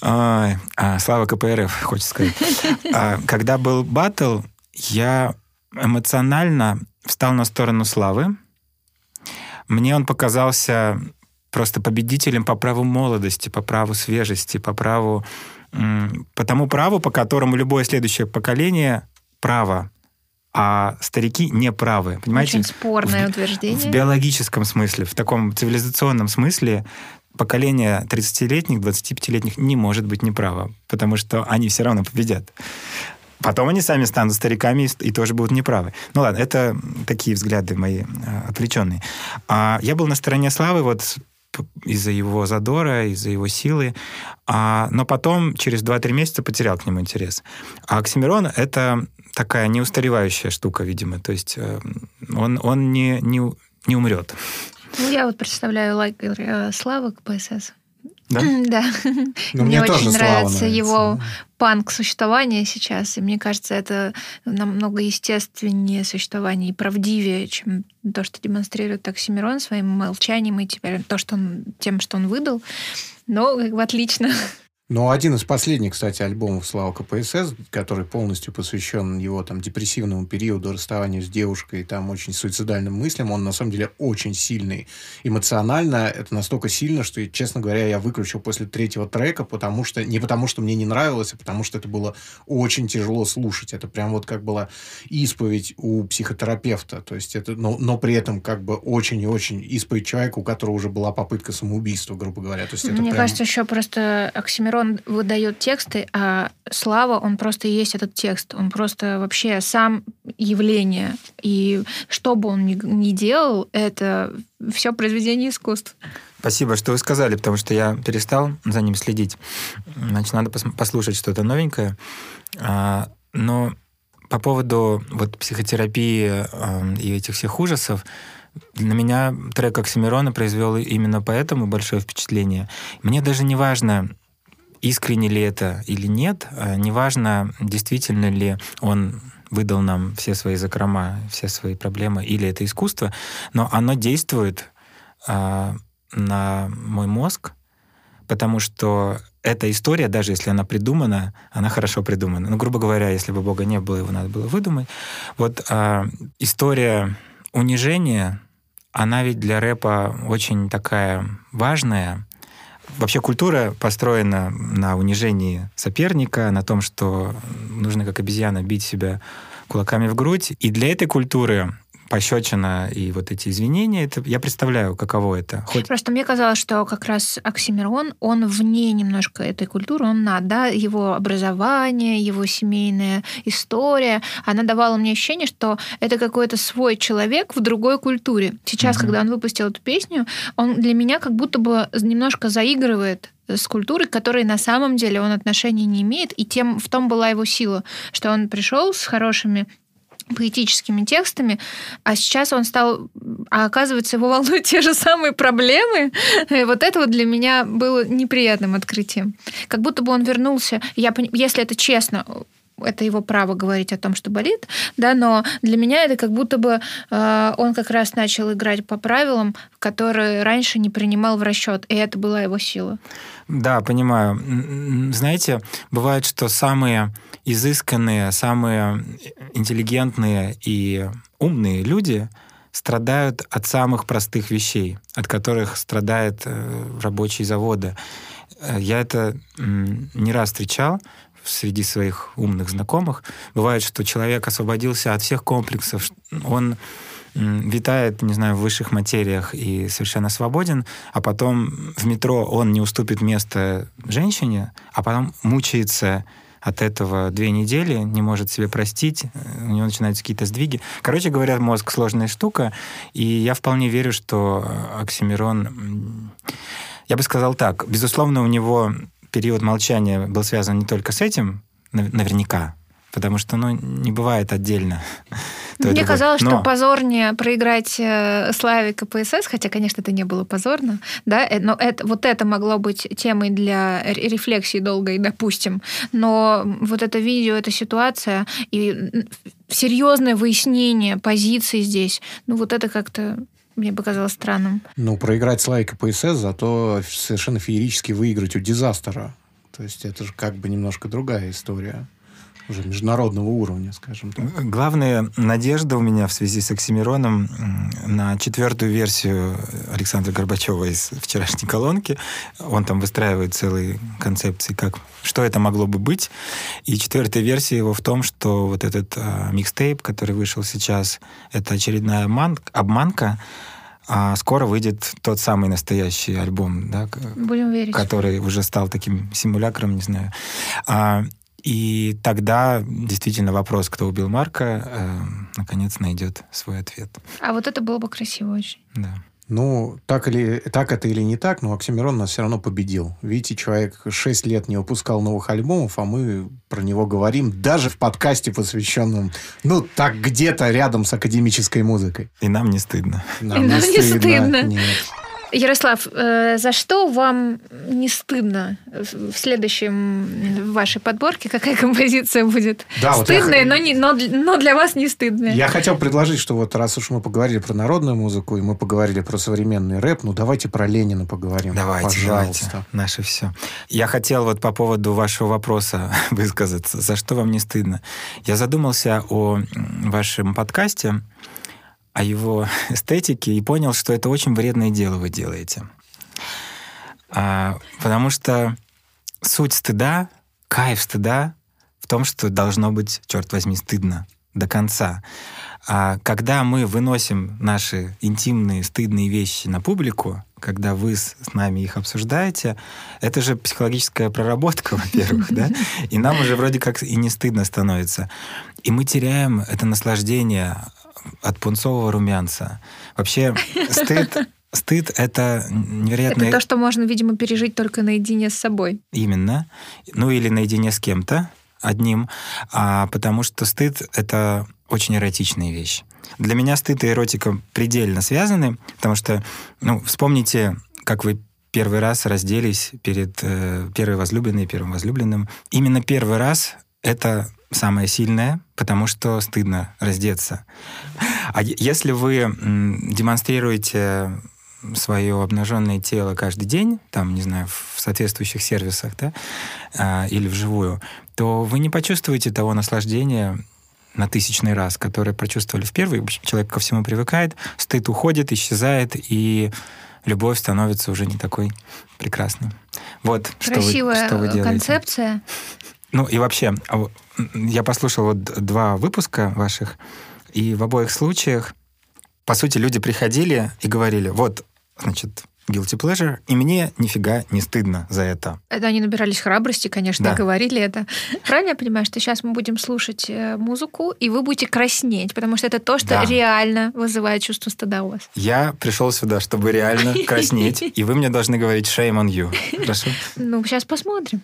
а, слава КПРФ, хочется сказать. А, когда был батл, я эмоционально встал на сторону Славы. Мне он показался просто победителем по праву молодости, по праву свежести, по праву... По тому праву, по которому любое следующее поколение право а старики не правы. Понимаете? Очень спорное в, утверждение. В биологическом смысле, в таком цивилизационном смысле поколение 30-летних, 25-летних не может быть неправо, потому что они все равно победят. Потом они сами станут стариками и, и тоже будут неправы. Ну ладно, это такие взгляды мои а, отвлеченные. А я был на стороне Славы вот из-за его задора, из-за его силы. А, но потом, через 2-3 месяца, потерял к нему интерес. А Оксимирон — это такая неустаревающая штука, видимо. То есть э, он, он не, не, не умрет. Ну, я вот представляю лагерь э, Славы КПСС. Да? да. Ну, мне, мне очень нравится, нравится его панк существование сейчас, и мне кажется, это намного естественнее существование и правдивее, чем то, что демонстрирует Оксимирон своим молчанием и теперь то, что он, тем, что он выдал. Но как бы отлично. Ну, один из последних, кстати, альбомов Слава КПСС, который полностью посвящен его там депрессивному периоду расставания с девушкой, там очень суицидальным мыслям, он на самом деле очень сильный. Эмоционально это настолько сильно, что, честно говоря, я выключил после третьего трека, потому что не потому, что мне не нравилось, а потому что это было очень тяжело слушать. Это прям вот как была исповедь у психотерапевта. То есть это, но, но при этом как бы очень и очень исповедь человека, у которого уже была попытка самоубийства, грубо говоря. То есть это Мне прям... кажется, еще просто Оксимирон выдает тексты, а Слава, он просто есть этот текст. Он просто вообще сам явление. И что бы он ни, делал, это все произведение искусств. Спасибо, что вы сказали, потому что я перестал за ним следить. Значит, надо пос- послушать что-то новенькое. А, но по поводу вот психотерапии э, и этих всех ужасов, на меня трек Оксимирона произвел именно поэтому большое впечатление. Мне даже не важно, искренне ли это или нет, а неважно, действительно ли он выдал нам все свои закрома, все свои проблемы, или это искусство, но оно действует а, на мой мозг, потому что эта история, даже если она придумана, она хорошо придумана. Ну, грубо говоря, если бы Бога не было, его надо было выдумать. Вот а, история унижения, она ведь для рэпа очень такая важная, Вообще культура построена на унижении соперника, на том, что нужно как обезьяна бить себя кулаками в грудь. И для этой культуры пощечина и вот эти извинения, это, я представляю, каково это. Хоть... Просто мне казалось, что как раз Оксимирон, он вне немножко этой культуры, он над, да, его образование, его семейная история, она давала мне ощущение, что это какой-то свой человек в другой культуре. Сейчас, mm-hmm. когда он выпустил эту песню, он для меня как будто бы немножко заигрывает с культурой, к которой на самом деле он отношения не имеет, и тем в том была его сила, что он пришел с хорошими поэтическими текстами, а сейчас он стал, а оказывается, его волнуют те же самые проблемы. И вот это вот для меня было неприятным открытием. Как будто бы он вернулся, я, если это честно, это его право говорить о том, что болит, да, но для меня это как будто бы э, он как раз начал играть по правилам, которые раньше не принимал в расчет, и это была его сила. Да, понимаю. Знаете, бывает, что самые изысканные, самые интеллигентные и умные люди страдают от самых простых вещей, от которых страдает э, рабочие заводы. Э, я это не раз встречал среди своих умных знакомых. Бывает, что человек освободился от всех комплексов, он витает, не знаю, в высших материях и совершенно свободен, а потом в метро он не уступит место женщине, а потом мучается от этого две недели, не может себе простить, у него начинаются какие-то сдвиги. Короче говоря, мозг сложная штука, и я вполне верю, что Оксимирон... Я бы сказал так, безусловно, у него период молчания был связан не только с этим, наверняка, потому что ну, не бывает отдельно. Мне казалось, Но... что позорнее проиграть э, Славе КПСС, хотя, конечно, это не было позорно, да, э, но это, вот это могло быть темой для рефлексии долгой, допустим. Но вот это видео, эта ситуация и серьезное выяснение позиции здесь, ну вот это как-то мне показалось странным. Ну, проиграть Славе КПСС, зато совершенно феерически выиграть у Дизастера. То есть это же как бы немножко другая история уже международного уровня, скажем так. Главная надежда у меня в связи с Оксимироном на четвертую версию Александра Горбачева из вчерашней колонки. Он там выстраивает целые концепции, как, что это могло бы быть. И четвертая версия его в том, что вот этот а, микстейп, который вышел сейчас, это очередная обман, обманка, а скоро выйдет тот самый настоящий альбом, да, Будем верить. который уже стал таким симулякром, не знаю. А, и тогда действительно вопрос, кто убил Марка, э, наконец найдет свой ответ. А вот это было бы красиво очень. Да. Ну, так, или, так это или не так, но Оксимирон нас все равно победил. Видите, человек 6 лет не выпускал новых альбомов, а мы про него говорим даже в подкасте, посвященном, ну, так где-то рядом с академической музыкой. И нам не стыдно. Нам, И не, нам стыдно. не стыдно. Нет. Ярослав, э, за что вам не стыдно в следующем в вашей подборке? Какая композиция будет? Да, вот я Стыдная, но, не, но, для- но для вас не стыдная. Я хотел предложить, что вот раз уж мы поговорили про народную музыку, и мы поговорили про современный рэп, ну давайте про Ленина поговорим. Давайте, Пожалуйста. давайте. Наше все. Я хотел вот по поводу вашего вопроса высказаться. За что вам не стыдно? Я задумался о вашем подкасте, о его эстетике и понял, что это очень вредное дело вы делаете. А, потому что суть стыда, кайф стыда в том, что должно быть, черт возьми, стыдно до конца. А когда мы выносим наши интимные, стыдные вещи на публику, когда вы с с нами их обсуждаете, это же психологическая проработка, во-первых, да? И нам уже вроде как и не стыдно становится. И мы теряем это наслаждение от пунцового румянца. Вообще, стыд, стыд — это невероятно... Это то, что можно, видимо, пережить только наедине с собой. Именно. Ну или наедине с кем-то одним, а, потому что стыд — это очень эротичная вещь. Для меня стыд и эротика предельно связаны, потому что, ну, вспомните, как вы первый раз разделись перед э, первой возлюбленной, первым возлюбленным. Именно первый раз — это самое сильное, потому что стыдно раздеться. А если вы демонстрируете свое обнаженное тело каждый день, там, не знаю, в соответствующих сервисах, да, а, или вживую, то вы не почувствуете того наслаждения на тысячный раз, которое прочувствовали в первый. Человек ко всему привыкает, стыд уходит, исчезает, и любовь становится уже не такой прекрасной. Вот что вы, Красивая что вы э, делаете. концепция. Ну и вообще, а я послушал вот два выпуска ваших, и в обоих случаях, по сути, люди приходили и говорили, вот, значит, guilty pleasure, и мне нифига не стыдно за это. Это они набирались храбрости, конечно, Да. говорили это. Правильно я понимаю, что сейчас мы будем слушать э, музыку, и вы будете краснеть, потому что это то, что Да. реально вызывает чувство стыда у вас. Я пришел сюда, чтобы реально краснеть, и вы мне должны говорить shame on you. Хорошо? Ну, сейчас посмотрим.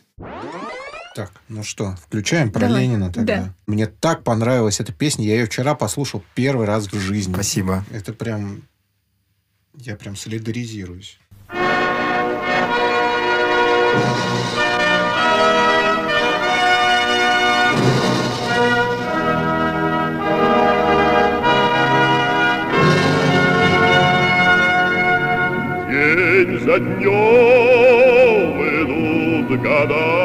Так, ну что, включаем про Давай. Ленина тогда. Да. Мне так понравилась эта песня, я ее вчера послушал первый раз в жизни. Спасибо. Это прям... Я прям солидаризируюсь. День за днем идут года,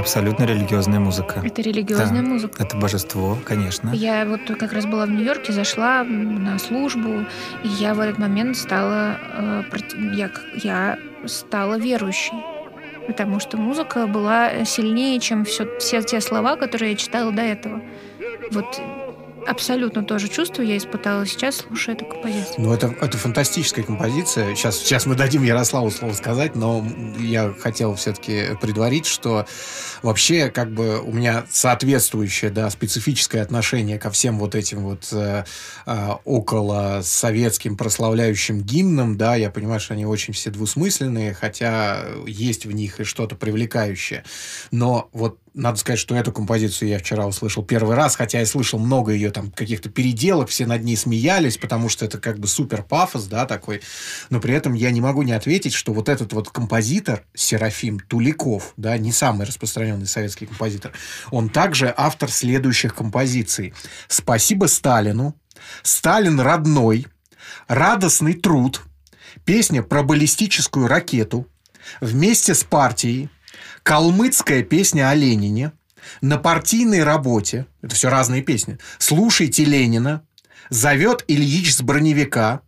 абсолютно религиозная музыка. Это религиозная Да. музыка. Это божество, конечно. Я вот как раз была в Нью-Йорке, зашла на службу, и я в этот момент стала, э, я, я стала верующей. Потому что музыка была сильнее, чем все, все те слова, которые я читала до этого. Вот абсолютно то же чувство я испытала сейчас, слушая эту композицию. Ну, это, это фантастическая композиция. Сейчас, сейчас мы дадим Ярославу слово сказать, но я хотел все-таки предварить, что вообще как бы у меня соответствующее, да, специфическое отношение ко всем вот этим вот э, э, около советским прославляющим гимнам, да, я понимаю, что они очень все двусмысленные, хотя есть в них и что-то привлекающее. Но вот надо сказать, что эту композицию я вчера услышал первый раз, хотя я слышал много ее там каких-то переделок, все над ней смеялись, потому что это как бы супер пафос, да, такой. Но при этом я не могу не ответить, что вот этот вот композитор Серафим Туликов, да, не самый распространенный советский композитор, он также автор следующих композиций. «Спасибо Сталину», «Сталин родной», «Радостный труд», песня про баллистическую ракету, «Вместе с партией», калмыцкая песня о Ленине, на партийной работе, это все разные песни, слушайте Ленина, зовет Ильич с броневика,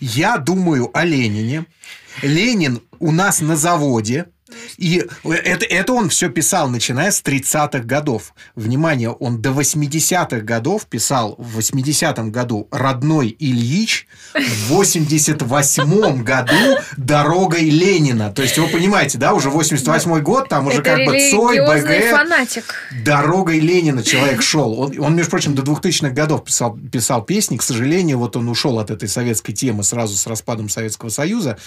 я думаю о Ленине, Ленин у нас на заводе, и это, это он все писал, начиная с 30-х годов. Внимание, он до 80-х годов писал в 80-м году «Родной Ильич», в 88-м году «Дорогой Ленина». То есть, вы понимаете, да, уже 88-й год, там уже Это как бы Цой, БГ, фанатик. Дорогой Ленина человек шел. Он, он, между прочим, до 2000-х годов писал, писал песни. К сожалению, вот он ушел от этой советской темы сразу с распадом Советского Союза.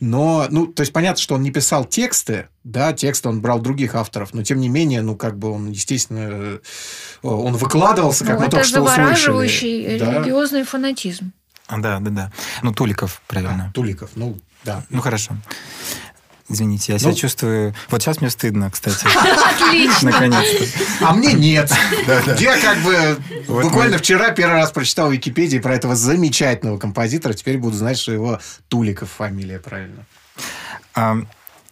Но, ну, то есть понятно, что он не писал тексты, Да, текст он брал других авторов, но тем не менее, ну, как бы он, естественно, э, он выкладывался, как Ну, мы это только что завораживающий услышали. Да. религиозный фанатизм. А, Да, да, да. Ну, Туликов, правильно. А, Туликов, ну, да. Ну, хорошо. Извините, я себя Ну. чувствую... Вот сейчас мне стыдно, кстати. Отлично. Наконец-то. А мне нет. Я как бы буквально вчера первый раз прочитал в Википедии про этого замечательного композитора. Теперь буду знать, что его Туликов фамилия, правильно.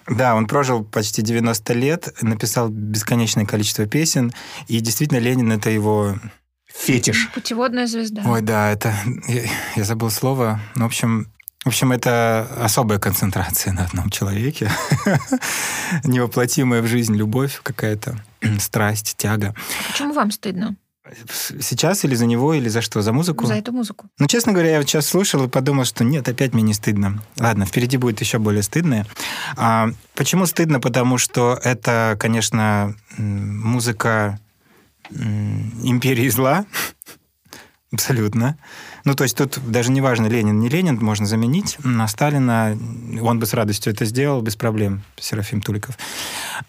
Да, он прожил почти 90 лет, написал бесконечное количество песен, и действительно Ленин это его... Фетиш. Путеводная звезда. Ой, да, это... Я, я забыл слово. Ну, в общем, в общем, это особая концентрация на одном человеке. Невоплотимая в жизнь любовь какая-то, страсть, тяга. Почему вам стыдно Сейчас или за него, или за что? За музыку? за эту музыку? Ну, честно говоря, я вот сейчас слушал и подумал, что нет, опять мне не стыдно. Ладно, впереди будет еще более стыдное. А, почему стыдно? Потому что это, конечно, музыка империи зла. Абсолютно. Ну, то есть тут даже не важно, Ленин, не Ленин, можно заменить на Сталина. Он бы с радостью это сделал, без проблем, Серафим Туликов.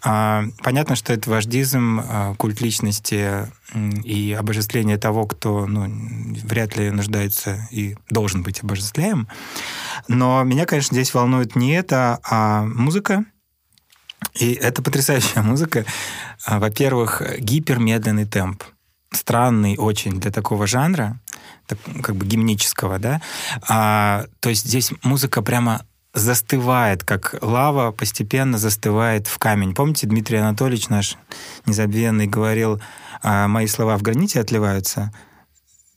А, понятно, что это вождизм, а, культ личности и обожествление того, кто ну, вряд ли нуждается и должен быть обожествляем. Но меня, конечно, здесь волнует не это, а музыка. И это потрясающая музыка. А, Во-первых, гипермедленный темп. Странный очень для такого жанра, так, как бы гимнического, да. А, то есть здесь музыка прямо застывает, как лава постепенно застывает в камень. Помните, Дмитрий Анатольевич наш незабвенный говорил, а, мои слова в граните отливаются.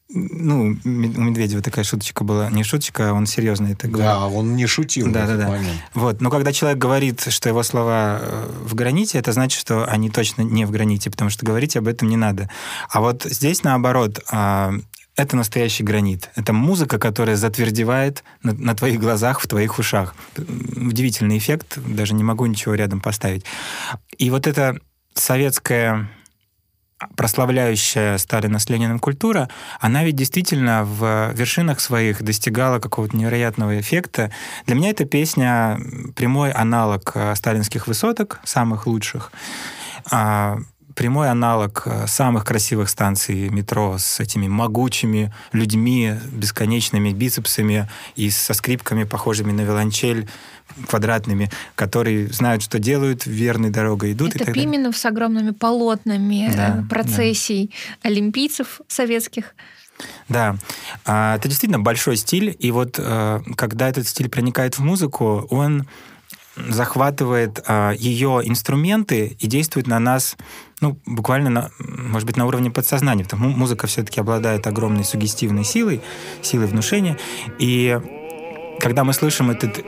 Ну, у Медведева такая шуточка была. Не шуточка, а он серьезно это говорил. Да, он не шутил Да, в да, этот да. момент. Вот, но когда человек говорит, что его слова э, в граните, это значит, что они точно не в граните, потому что говорить об этом не надо. А вот здесь, наоборот, а, это настоящий гранит. Это музыка, которая затвердевает на, на твоих глазах, в твоих ушах. Удивительный эффект, даже не могу ничего рядом поставить. И вот эта советская прославляющая Сталина с Лениным культура, она ведь действительно в вершинах своих достигала какого-то невероятного эффекта. Для меня эта песня прямой аналог э, сталинских высоток, самых лучших, а, прямой аналог э, самых красивых станций метро с этими могучими людьми, бесконечными бицепсами и со скрипками, похожими на виолончель, квадратными, которые знают, что делают, верной дорогой идут. и Это далее. Пименов с огромными полотнами Да, э, процессий олимпийцев советских. Да, А, это действительно большой стиль, и вот э, когда этот стиль проникает в музыку, он захватывает а, ее инструменты и действует на нас, ну, буквально, на, может быть, на уровне подсознания, потому что музыка все-таки обладает огромной сугестивной силой, силой внушения, и когда мы слышим этот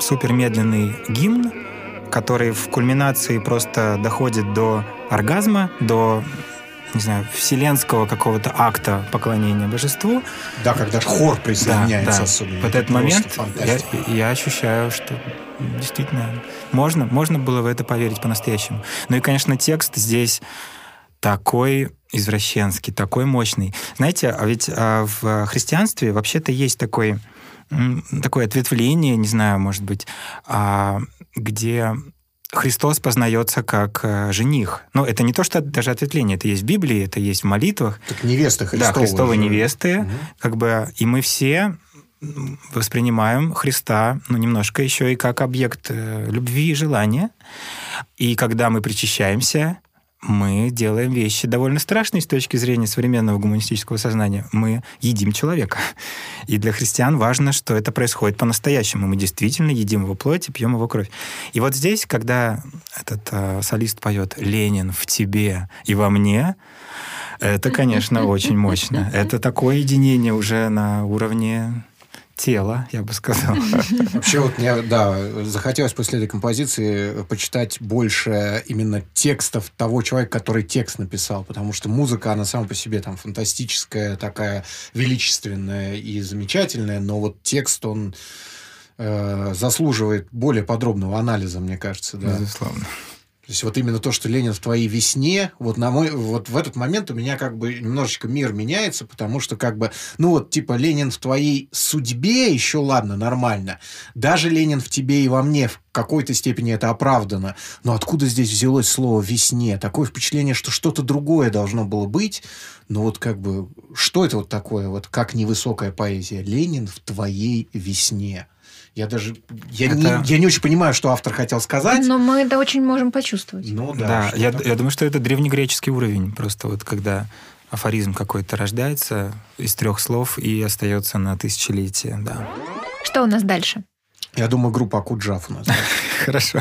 супермедленный гимн, который в кульминации просто доходит до оргазма, до не знаю, вселенского какого-то акта поклонения божеству, Да, когда хор да, присоединяется да. особенно. В Это этот момент я, я ощущаю, что действительно можно, можно было в это поверить по-настоящему. Ну и, конечно, текст здесь такой извращенский, такой мощный. Знаете, а ведь а, в христианстве вообще-то есть такой, такое ответвление, не знаю, может быть, а, где Христос познается как э, жених. Но это не то, что даже ответвление, это есть в Библии, это есть в молитвах. Так невеста Христова. Да, Христовы же. невесты, Мгм. как бы, и мы все воспринимаем Христа, ну, немножко еще и как объект э, любви и желания. И когда мы причащаемся, мы делаем вещи довольно страшные с точки зрения современного гуманистического сознания. Мы едим человека. И для христиан важно, что это происходит по-настоящему. Мы действительно едим его плоть и пьем его кровь. И вот здесь, когда этот э, солист поет «Ленин в тебе и во мне», это, конечно, очень мощно. Это такое единение уже на уровне тела, я бы сказал. Вообще вот мне, да, захотелось после этой композиции почитать больше именно текстов того человека, который текст написал, потому что музыка, она сама по себе там фантастическая, такая величественная и замечательная, но вот текст, он э, заслуживает более подробного анализа, мне кажется, да. Безусловно. То есть вот именно то, что Ленин в твоей весне, вот на мой, вот в этот момент у меня как бы немножечко мир меняется, потому что как бы, ну вот типа Ленин в твоей судьбе еще ладно, нормально. Даже Ленин в тебе и во мне в какой-то степени это оправдано. Но откуда здесь взялось слово «весне»? Такое впечатление, что что-то другое должно было быть. Но вот как бы, что это вот такое, вот как невысокая поэзия? Ленин в твоей весне. Я даже, я, Это- не, я не очень понимаю, что автор хотел сказать. Но мы это очень можем почувствовать. Ну да, Да, я, я думаю, что это древнегреческий уровень. Просто вот когда афоризм какой-то рождается из трех слов и остается на тысячелетие, да. Что у нас дальше? Я думаю, группа Акуджав у нас. Хорошо.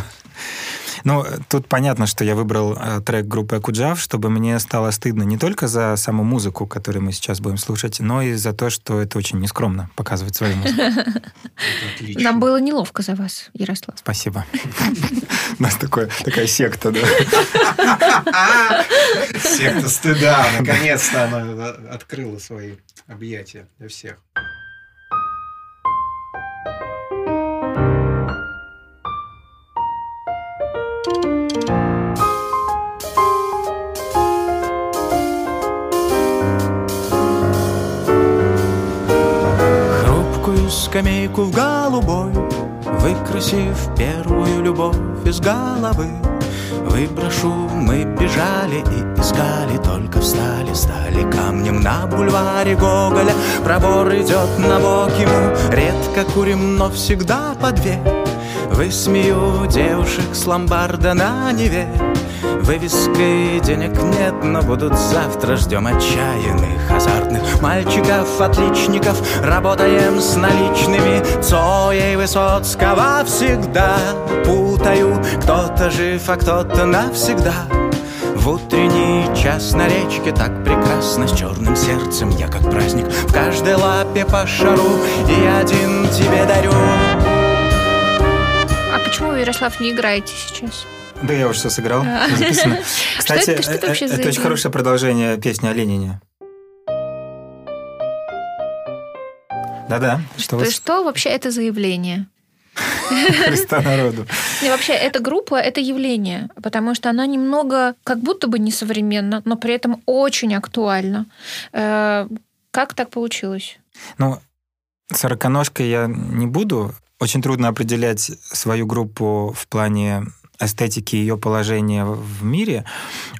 Ну, тут понятно, что я выбрал э, трек группы Акуджав, чтобы мне стало стыдно не только за саму музыку, которую мы сейчас будем слушать, но и за то, что это очень нескромно показывать свою музыку. Отлично. Нам было неловко за вас, Ярослав. Спасибо. У нас такое, такая секта, да. Секта стыда. Наконец-то она открыла свои объятия для всех. Скамейку в голубой Выкрасив первую любовь из головы. Выброшу, мы бежали и искали Только встали, стали камнем на бульваре Гоголя. Пробор идет на бок ему Редко курим, но всегда по две. Высмею девушек с ломбарда на Неве Вывеской денег нет, но будут завтра. Ждем отчаянных, азартных мальчиков, отличников. Работаем с наличными. Цоя и Высоцкого всегда Путаю, кто-то жив, а кто-то навсегда. В утренний час на речке так прекрасно С черным сердцем я как праздник В каждой лапе по шару И один тебе дарю. А почему вы, Ярослав, не играете сейчас? Да я уже все сыграл. А. записано. Кстати, это- что это э, э, это очень хорошее продолжение песни о Ленине. Да-да, что То вы есть что вообще это за явление? Христа народу. Не, вообще, эта группа — это явление, потому что она немного как будто бы несовременна, но при этом очень актуальна. Э, Как так получилось? Ну, сороконожкой я не буду. Очень трудно определять свою группу в плане эстетики ее положения в мире,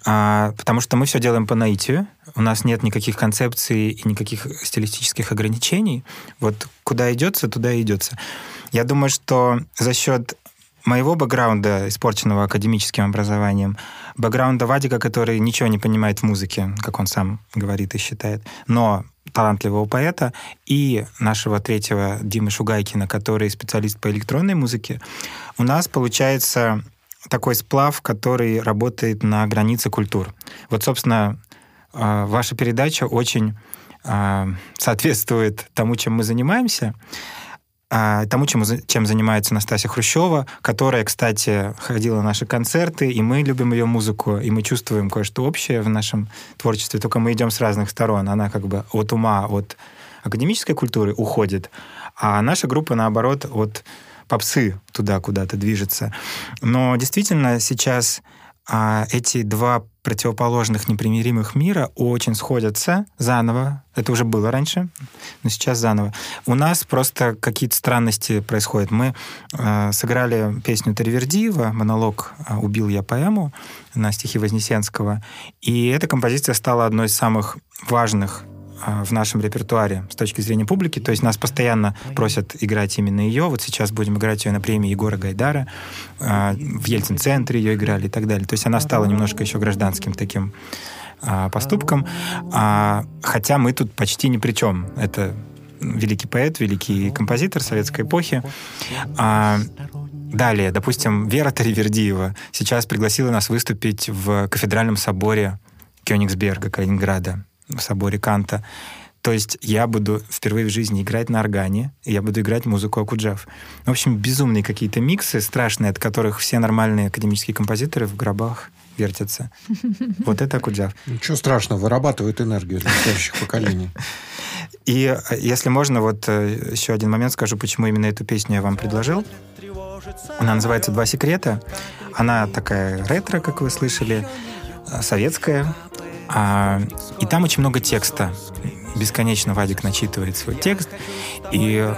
а, потому что мы все делаем по наитию. У нас нет никаких концепций и никаких стилистических ограничений. Вот куда идется, туда идется. Я думаю, что за счет моего бэкграунда, испорченного академическим образованием, бэкграунда Вадика, который ничего не понимает в музыке, как он сам говорит и считает, но талантливого поэта, и нашего третьего Димы Шугайкина, который специалист по электронной музыке, у нас получается такой сплав, который работает на границе культур. Вот, собственно, э, ваша передача очень э, соответствует тому, чем мы занимаемся, а, тому, чем, чем занимается Настасья Хрущева, которая, кстати, ходила на наши концерты, и мы любим ее музыку, и мы чувствуем кое-что общее в нашем творчестве, только мы идем с разных сторон. Она как бы от ума, от академической культуры уходит, а наша группа, наоборот, от попсы туда куда-то движется. Но действительно сейчас а, эти два противоположных непримиримых мира очень сходятся заново. Это уже было раньше, но сейчас заново. У нас просто какие-то странности происходят. Мы э, сыграли песню Таривердиева, монолог э, «Убил я поэму» на стихи Вознесенского, и эта композиция стала одной из самых важных в нашем репертуаре с точки зрения публики. То есть нас постоянно просят играть именно ее. Вот сейчас будем играть ее на премии Егора Гайдара. Э, В Ельцин-центре ее играли и так далее. То есть она стала немножко еще гражданским таким а, поступком. А, Хотя мы тут почти ни при чем. Это великий поэт, великий композитор советской эпохи. А, Далее, допустим, Вера Таривердиева сейчас пригласила нас выступить в кафедральном соборе Кёнигсберга, Калининграда, в соборе Канта. То есть я буду впервые в жизни играть на органе, и я буду играть музыку Акуджав. В общем, безумные какие-то миксы, страшные, от которых все нормальные академические композиторы в гробах вертятся. Вот это Акуджав. Ничего страшного, вырабатывает энергию для следующих поколений. И если можно, вот э, еще один момент скажу, почему именно эту песню я вам предложил. Она называется «Два секрета». Она такая ретро, как вы слышали, э, советская. А, и там очень много текста. Бесконечно Вадик начитывает свой текст. И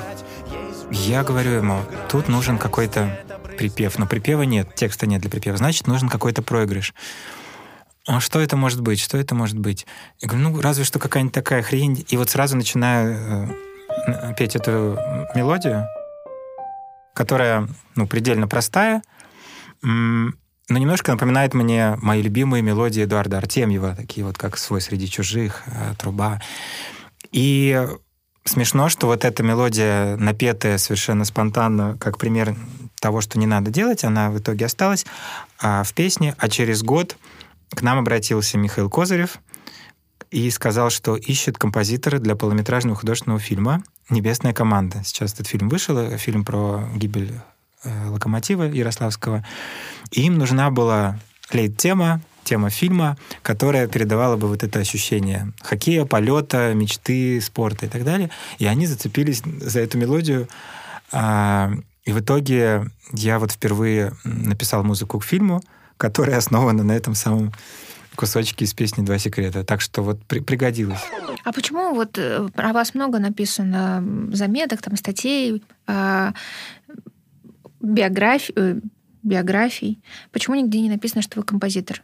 я говорю ему, тут нужен какой-то припев. Но припева нет, текста нет для припева. Значит, нужен какой-то проигрыш. А что это может быть? Что это может быть? Я говорю, ну, разве что какая-нибудь такая хрень. И вот сразу начинаю э, петь эту мелодию, которая, ну, предельно простая, но немножко напоминает мне мои любимые мелодии Эдуарда Артемьева, такие вот, как «Свой среди чужих», э, «Труба». И смешно, что вот эта мелодия, напетая совершенно спонтанно, как пример того, что не надо делать, она в итоге осталась а, в песне, а через год к нам обратился Михаил Козырев и сказал, что ищет композитора для полнометражного художественного фильма «Небесная команда». Сейчас этот фильм вышел, э, фильм про гибель локомотива Ярославского. И им нужна была лейт-тема, тема фильма, которая передавала бы вот это ощущение хоккея, полета, мечты, спорта и так далее. И они зацепились за эту мелодию. А, и в итоге я вот впервые написал музыку к фильму, которая основана на этом самом кусочке из песни «Два секрета». Так что вот при, пригодилось. А почему вот э, про вас много написано заметок, там, статей, э, биографий, э, биографий? Почему нигде не написано, что вы композитор?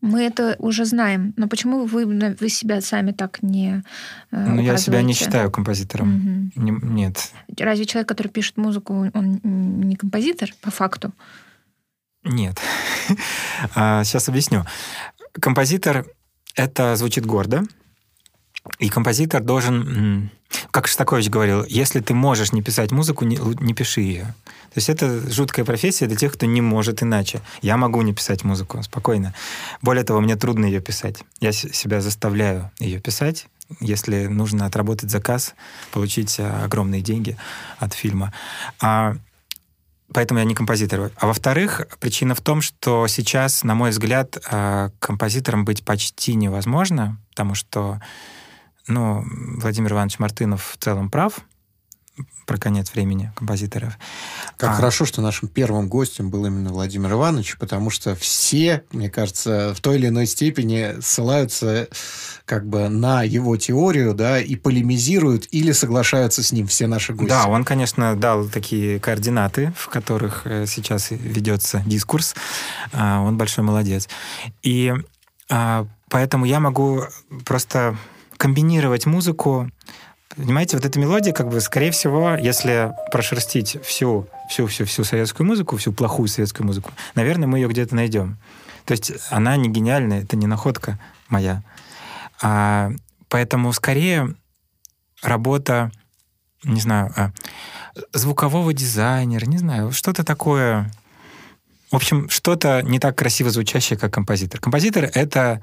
Мы это уже знаем, но почему вы, вы себя сами так не э, Ну, я себя не считаю композитором. Мгм. Не- нет. Разве человек, который пишет музыку, он не композитор по факту? Нет. А, Сейчас объясню. Композитор — это звучит гордо, и композитор должен, как Шостакович говорил, если ты можешь не писать музыку, не, не пиши ее. То есть это жуткая профессия для тех, кто не может иначе. Я могу не писать музыку спокойно. Более того, мне трудно ее писать. Я себя заставляю ее писать, если нужно отработать заказ, получить а, огромные деньги от фильма. А Поэтому я не композитор. А во-вторых, причина в том, что сейчас, на мой взгляд, э, композитором быть почти невозможно, потому что ну, Владимир Иванович Мартынов в целом прав про конец времени композиторов. Как А. хорошо, что нашим первым гостем был именно Владимир Иванович, потому что все, мне кажется, в той или иной степени ссылаются как бы на его теорию, да, и полемизируют или соглашаются с ним все наши гости. Да, он, конечно, дал такие координаты, в которых э, сейчас ведется дискурс. А, Он большой молодец. И а, поэтому я могу просто комбинировать музыку. Понимаете, вот эта мелодия, как бы, скорее всего, если прошерстить всю, всю, всю, всю советскую музыку, всю плохую советскую музыку, наверное, мы ее где-то найдем. То есть она не гениальная, это не находка моя. А, поэтому скорее работа, не знаю, а, звукового дизайнера, не знаю, что-то такое. В общем, что-то не так красиво звучащее, как композитор. Композитор — это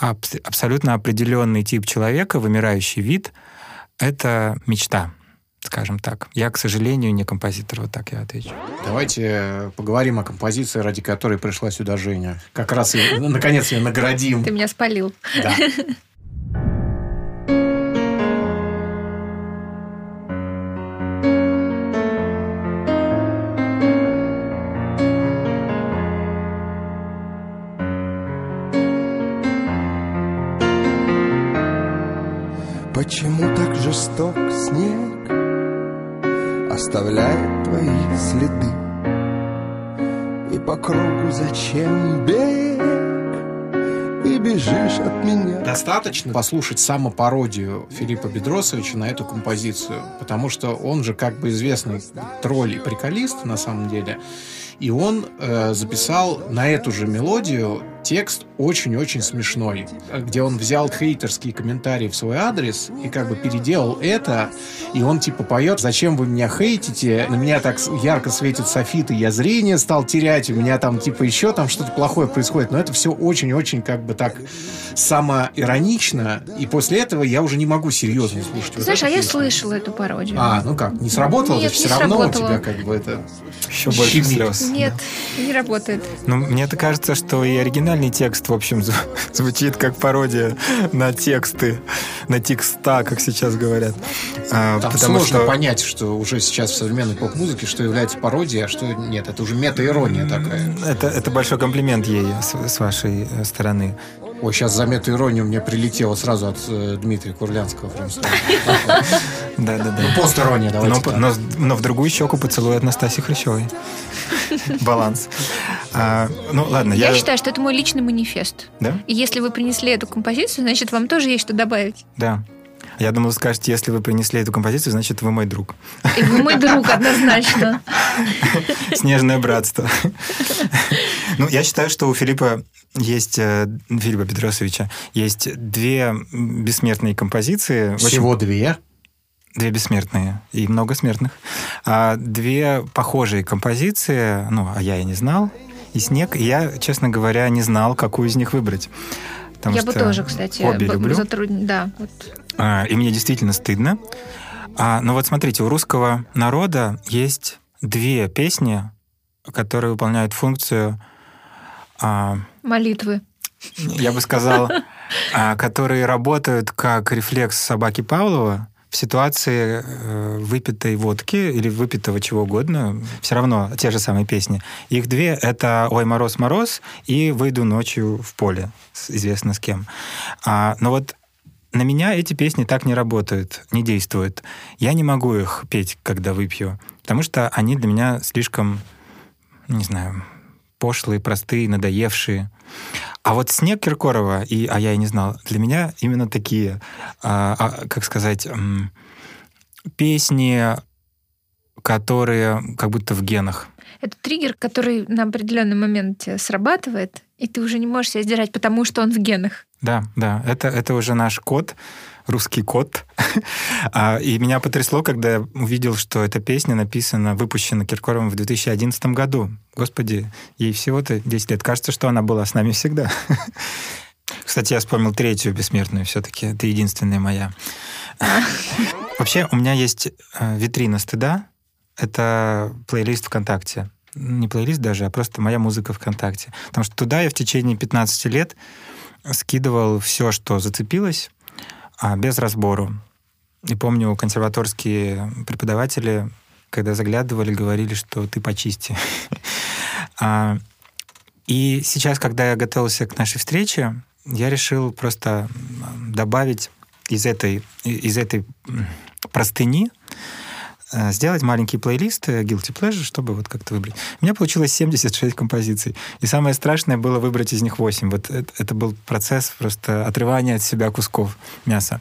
абс- абсолютно определенный тип человека, вымирающий вид. Это мечта, скажем так. Я, к сожалению, не композитор, вот так я отвечу. Давайте э, поговорим о композиции, ради которой пришла сюда Женя. Как раз ну, наконец ее наградим. Ты меня спалил. Да. Кругу зачем бег И бежишь от меня Достаточно послушать самопародию Филиппа Бедросовича на эту композицию, потому что он же как бы известный тролль и приколист на самом деле. И он э, записал на эту же мелодию текст очень-очень смешной, где он взял хейтерские комментарии в свой адрес и как бы переделал это, и он типа поет «Зачем вы меня хейтите? На меня так ярко светит софит, и я зрение стал терять, у меня там типа еще там что-то плохое происходит». Но это все очень-очень как бы так самоиронично, и после этого я уже не могу серьезно слушать. Знаешь, а я слышала эту пародию. А, ну как, не сработало, Нет, то все не равно сработало. у тебя как бы это Еще больше слез. Нет, не работает. Ну, мне-то кажется, что и оригинальный текст, в общем, зв- звучит как пародия на тексты, на текста, как сейчас говорят. А, Там сложно что- понять, что уже сейчас в современной поп-музыке, что является пародией, а что нет. Это уже мета-ирония такая. Это, это большой комплимент ей с, с вашей стороны. Ой, сейчас за мета-иронию мне прилетело сразу от э, Дмитрия Курлянского. Да, да, да. Ну, пост-ирония, давайте Но, в другую щеку поцелуй от Настасьи Хрущевой. Баланс. А, ну, ладно, Я я... считаю, что это мой личный манифест. Да? И если вы принесли эту композицию, значит, вам тоже есть что добавить. Да. Я думал, скажете, если вы принесли эту композицию, значит, вы мой друг. И вы мой друг однозначно. Снежное братство. Ну, я считаю, что у Филиппа есть, э, Филиппа Петросовича, есть две бессмертные композиции. Очень- Всего две. Две бессмертные и много смертных. А две похожие композиции, ну, а я и не знал, и «Снег», и я, честно говоря, не знал, какую из них выбрать. Потому Я бы тоже, кстати, обе люблю. затруд- Да, вот. А, и мне действительно стыдно. А, но вот смотрите, у русского народа есть две песни, которые выполняют функцию, а, молитвы. я бы сказал, а, которые работают как рефлекс собаки Павлова в ситуации э, выпитой водки или выпитого чего угодно, все равно те же самые песни. Их две — это «Ой, мороз, мороз» и «Выйду ночью в поле», известно с кем. А, но вот на меня эти песни так не работают, не действуют. Я не могу их петь, когда выпью, потому что они для меня слишком, не знаю, пошлые, простые, надоевшие. А вот «Снег» Киркорова, и, а я и не знал, для меня именно такие, а, а, как сказать, песни, которые как будто в генах. Это триггер, который на определенный момент срабатывает, и ты уже не можешь себя сдержать, потому что он в генах. Да, да, это, это уже наш код, русский код. А, И меня потрясло, когда я увидел, что эта песня написана, выпущена Киркоровым в 2011 году. Господи, ей всего-то 10 лет. Кажется, что она была с нами всегда. Кстати, я вспомнил третью бессмертную все-таки. Это единственная моя. Вообще, у меня есть э, витрина стыда. Это плейлист ВКонтакте. Не плейлист даже, а просто моя музыка ВКонтакте. Потому что туда я в течение 15 лет скидывал все, что зацепилось, а, без разбору. И помню, консерваторские преподаватели, когда заглядывали, говорили, что ты почисти. А, И сейчас, когда я готовился к нашей встрече, я решил просто добавить из этой, из этой простыни сделать маленький плейлист э, Guilty Pleasure, чтобы вот как-то выбрать. У меня получилось 76 композиций. И самое страшное было выбрать из них 8. Вот это, это был процесс просто отрывания от себя кусков мяса.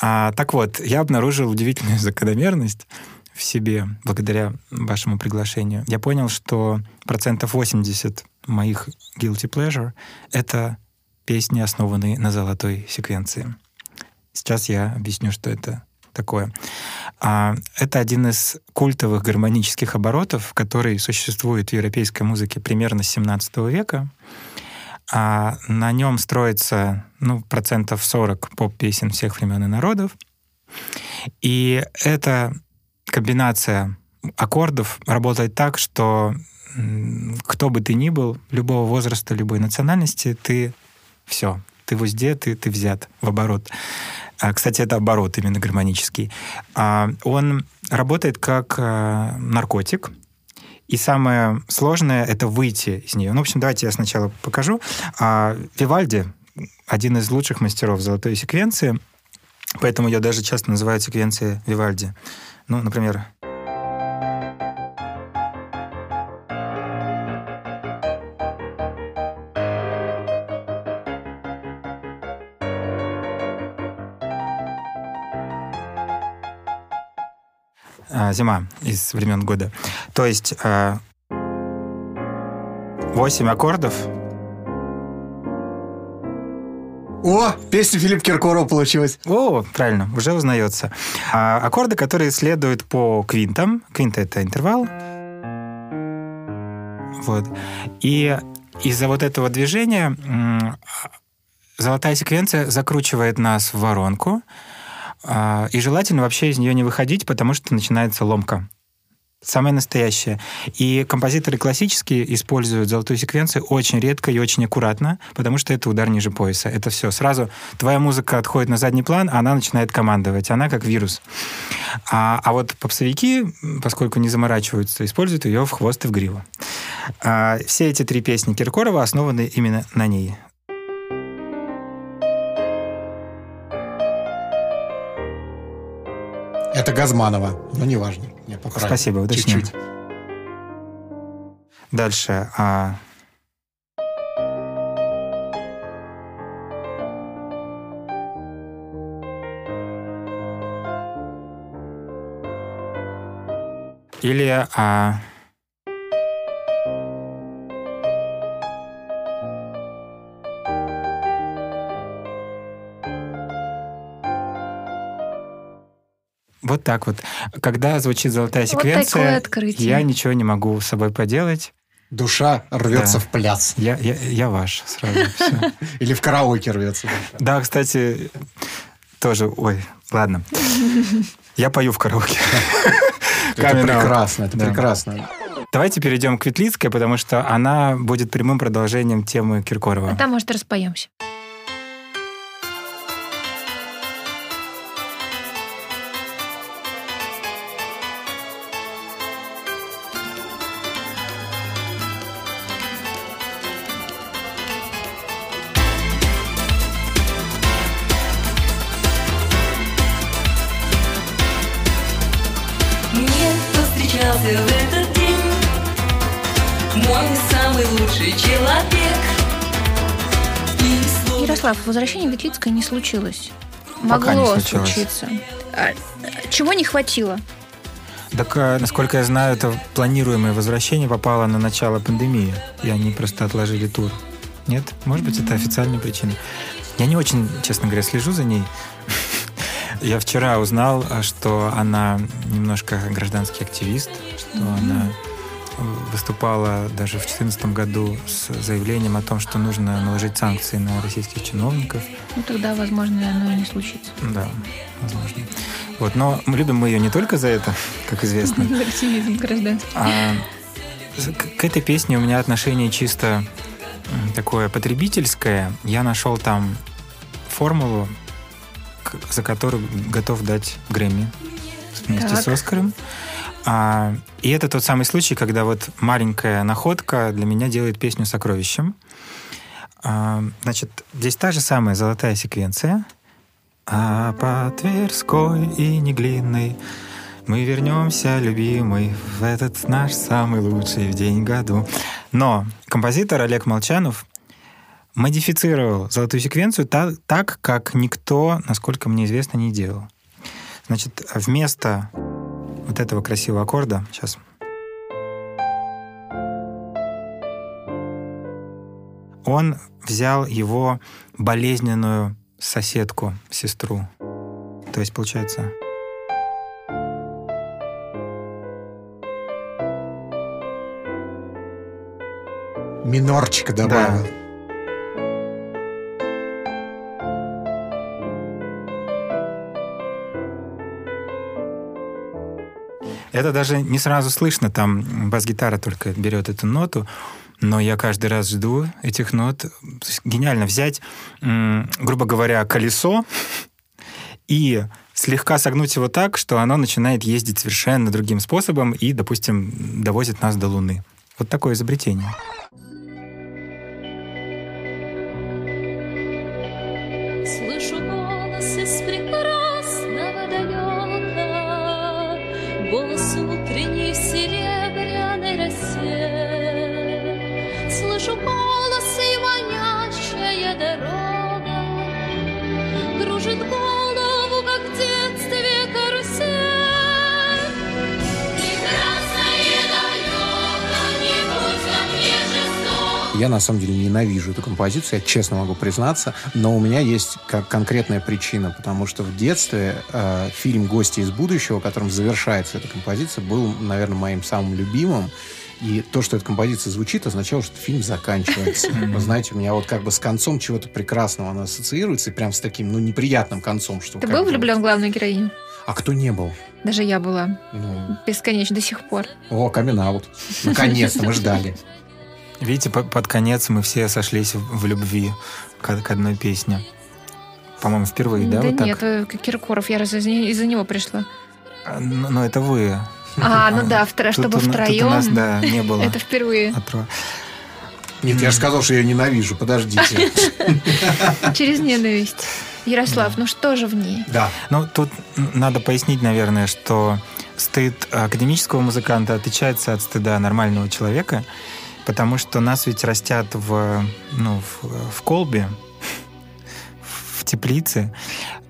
А, так вот, я обнаружил удивительную закономерность в себе благодаря вашему приглашению. Я понял, что процентов 80 моих guilty pleasure — это песни, основанные на золотой секвенции. Сейчас я объясню, что это такое. А, это один из культовых гармонических оборотов, который существует в европейской музыке примерно с 17 века. А на нем строится ну, процентов 40 поп-песен всех времен и народов. И эта комбинация аккордов работает так, что кто бы ты ни был, любого возраста, любой национальности, ты все, ты в узде, ты, ты взят в оборот. А, Кстати, это оборот именно гармонический. А, Он работает как а, наркотик, и самое сложное — это выйти из нее. Ну, в общем, давайте я сначала покажу. А, Вивальди — один из лучших мастеров золотой секвенции, поэтому ее даже часто называют секвенцией Вивальди. Ну, например, зима из времен года. То есть а, 8 аккордов. О, песня Филипп Киркоров получилась. О, правильно, уже узнается. А, аккорды, которые следуют по квинтам. Квинта — это интервал. Вот. И из-за вот этого движения м, золотая секвенция закручивает нас в воронку, а, и желательно вообще из нее не выходить, потому что начинается ломка. самое настоящее. И композиторы классические используют золотую секвенцию очень редко и очень аккуратно, потому что это удар ниже пояса. Это все. Сразу твоя музыка отходит на задний план, а она начинает командовать. Она как вирус. А, а вот попсовики, поскольку не заморачиваются, используют ее в хвост и в гриву. А, все эти три песни Киркорова основаны именно на ней. Это Газманова, но неважно. Я поправил. Спасибо, уточним. Чуть-чуть. Дальше. а, Или а, Вот так вот. Когда звучит золотая Вот секвенция, открытие. я ничего не могу с собой поделать. Душа рвется Да. в пляс. Я, я, я ваш сразу. Или в караоке рвется. Да, кстати, тоже... Ой, ладно. Я пою в караоке. Это прекрасно, это прекрасно. Давайте перейдем к Ветлицкой, потому что она будет прямым продолжением темы Киркорова. А там, может, распоемся. Ярослав, возвращение Ветлицкой не случилось. Пока не Могло случилось. случиться. А, чего не хватило? Так, э, насколько я знаю, это планируемое возвращение попало на начало пандемии, и они просто отложили тур. Нет? Может быть, это официальная причина. Я не очень, честно говоря, слежу за ней. Я вчера узнал, а, что она немножко гражданский активист, что она выступала даже в 2014 году с заявлением о том, что нужно наложить санкции на российских чиновников. Ну, тогда, возможно, оно и не случится. Да, возможно. Вот, но мы любим мы ее не только за это, как известно. Активизм гражданский. А к, этой песне у меня отношение чисто такое потребительское. Я нашел там формулу, за которую готов дать Грэмми вместе Так. с Оскаром. А, и это тот самый случай, когда вот маленькая находка для меня делает песню сокровищем. А, значит, здесь та же самая золотая секвенция. А по Тверской и Неглинной мы вернемся, любимый, в этот наш самый лучший в день году. Но композитор Олег Молчанов модифицировал золотую секвенцию та- так, как никто, насколько мне известно, не делал. Значит, вместо вот этого красивого аккорда, сейчас. Он взял его болезненную соседку, сестру. То есть, получается, Минорчика добавил. Это даже не сразу слышно, там бас-гитара только берет эту ноту, но я каждый раз жду этих нот. Гениально взять, грубо говоря, колесо и слегка согнуть его так, что оно начинает ездить совершенно другим способом и, допустим, довозит нас до Луны. Вот такое изобретение. Я на самом деле ненавижу эту композицию, я честно могу признаться, но у меня есть как конкретная причина, потому что в детстве э, фильм «Гости из будущего», которым завершается эта композиция, был, наверное, моим самым любимым. И то, что эта композиция звучит, означало, что фильм заканчивается. Вы знаете, у меня вот как бы с концом чего-то прекрасного она ассоциируется, и прям с таким, ну, неприятным концом. Что Ты был бы- влюблен в главную героиню? А кто не был? Даже я была. Ну, Бесконечно до сих пор. о, камин Наконец-то мы ждали. Видите, по- под конец мы все сошлись в любви к, к одной песне. По-моему, впервые, да? да вот так? нет, э, Киркоров, я раз из-за него пришла. А, Но, но это вы. А, ну да, втро- Тут чтобы на- тут втроем. у нас, да, не было. Это впервые. отро- Нет, я же сказал, что я ненавижу. Подождите. Через ненависть. Ярослав, ну что же в ней? Да. Ну, тут надо пояснить, наверное, что стыд академического музыканта отличается от стыда нормального человека, потому что нас ведь растят в, ну, в, в колбе, в теплице.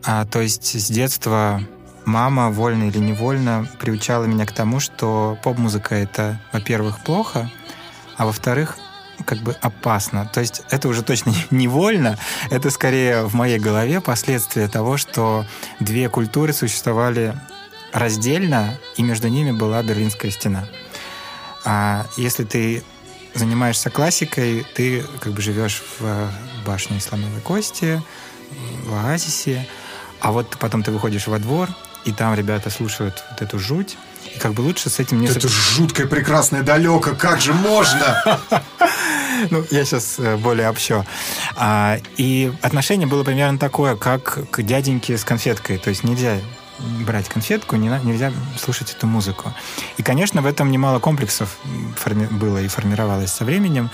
А, то есть с детства мама, вольно или невольно, приучала меня к тому, что поп-музыка — это, во-первых, плохо, а во-вторых, как бы опасно. То есть это уже точно невольно, это скорее в моей голове последствия того, что две культуры существовали раздельно, и между ними была Берлинская стена. А если ты занимаешься классикой, ты как бы живешь в башне слоновой кости, в оазисе, а вот потом ты выходишь во двор, и там ребята слушают вот эту жуть, и как бы лучше с этим не... Это жуткое, прекрасное далеко. Как же можно? Ну, я сейчас более общо. А, и отношение было примерно такое, как к дяденьке с конфеткой. То есть нельзя брать конфетку, не нельзя слушать эту музыку. И, конечно, в этом немало комплексов форми- было и формировалось со временем.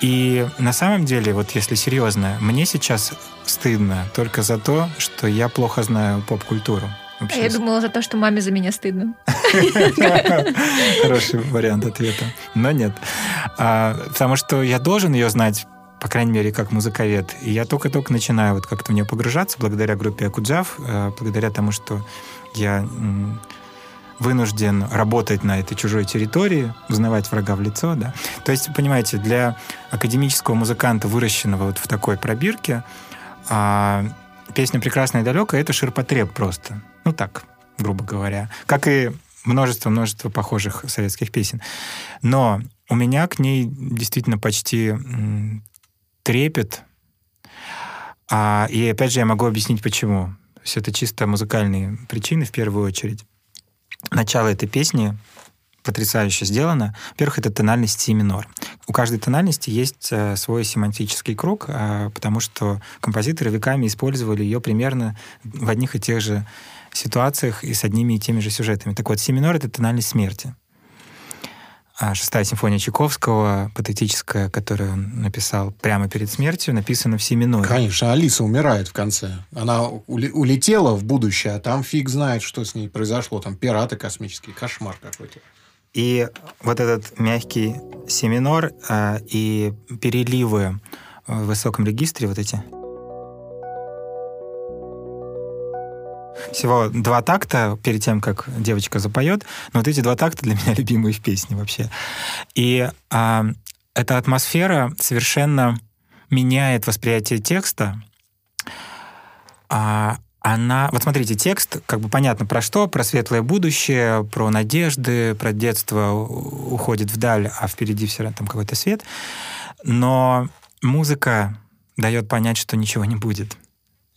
И на самом деле, вот если серьезно, мне сейчас стыдно только за то, что я плохо знаю поп-культуру. А я думала за то, что маме за меня стыдно. Хороший вариант ответа. Но нет. А, потому что я должен ее знать, по крайней мере, как музыковед. И я только-только начинаю вот как-то в нее погружаться благодаря группе Акуджав, э, благодаря тому, что я вынужден работать на этой чужой территории, узнавать врага в лицо, да. То есть, понимаете, для академического музыканта, выращенного вот в такой пробирке, а, песня «Прекрасная и далекая» — это ширпотреб просто. Ну так, грубо говоря. Как и множество-множество похожих советских песен. Но у меня к ней действительно почти трепет. А, и опять же я могу объяснить, почему. То есть это чисто музыкальные причины в первую очередь. Начало этой песни потрясающе сделано. Во-первых, это тональность си минор. У каждой тональности есть э, свой семантический круг, э, потому что композиторы веками использовали ее примерно в одних и тех же ситуациях и с одними и теми же сюжетами. Так вот, си минор — это тональность смерти. А шестая симфония Чайковского, патетическая, которую он написал прямо перед смертью, написана в си миноре. Конечно, Алиса умирает в конце. Она улетела в будущее, а там фиг знает, что с ней произошло. Там пираты космические, кошмар какой-то. И вот этот мягкий си минор а, и переливы в высоком регистре, вот эти. Всего два такта перед тем, как девочка запоет. Но вот эти два такта для меня любимые в песне вообще. И а, эта атмосфера совершенно меняет восприятие текста. А, она... Вот смотрите, текст, как бы понятно про что, про светлое будущее, про надежды, про детство уходит вдаль, а впереди все равно там какой-то свет. Но музыка дает понять, что ничего не будет,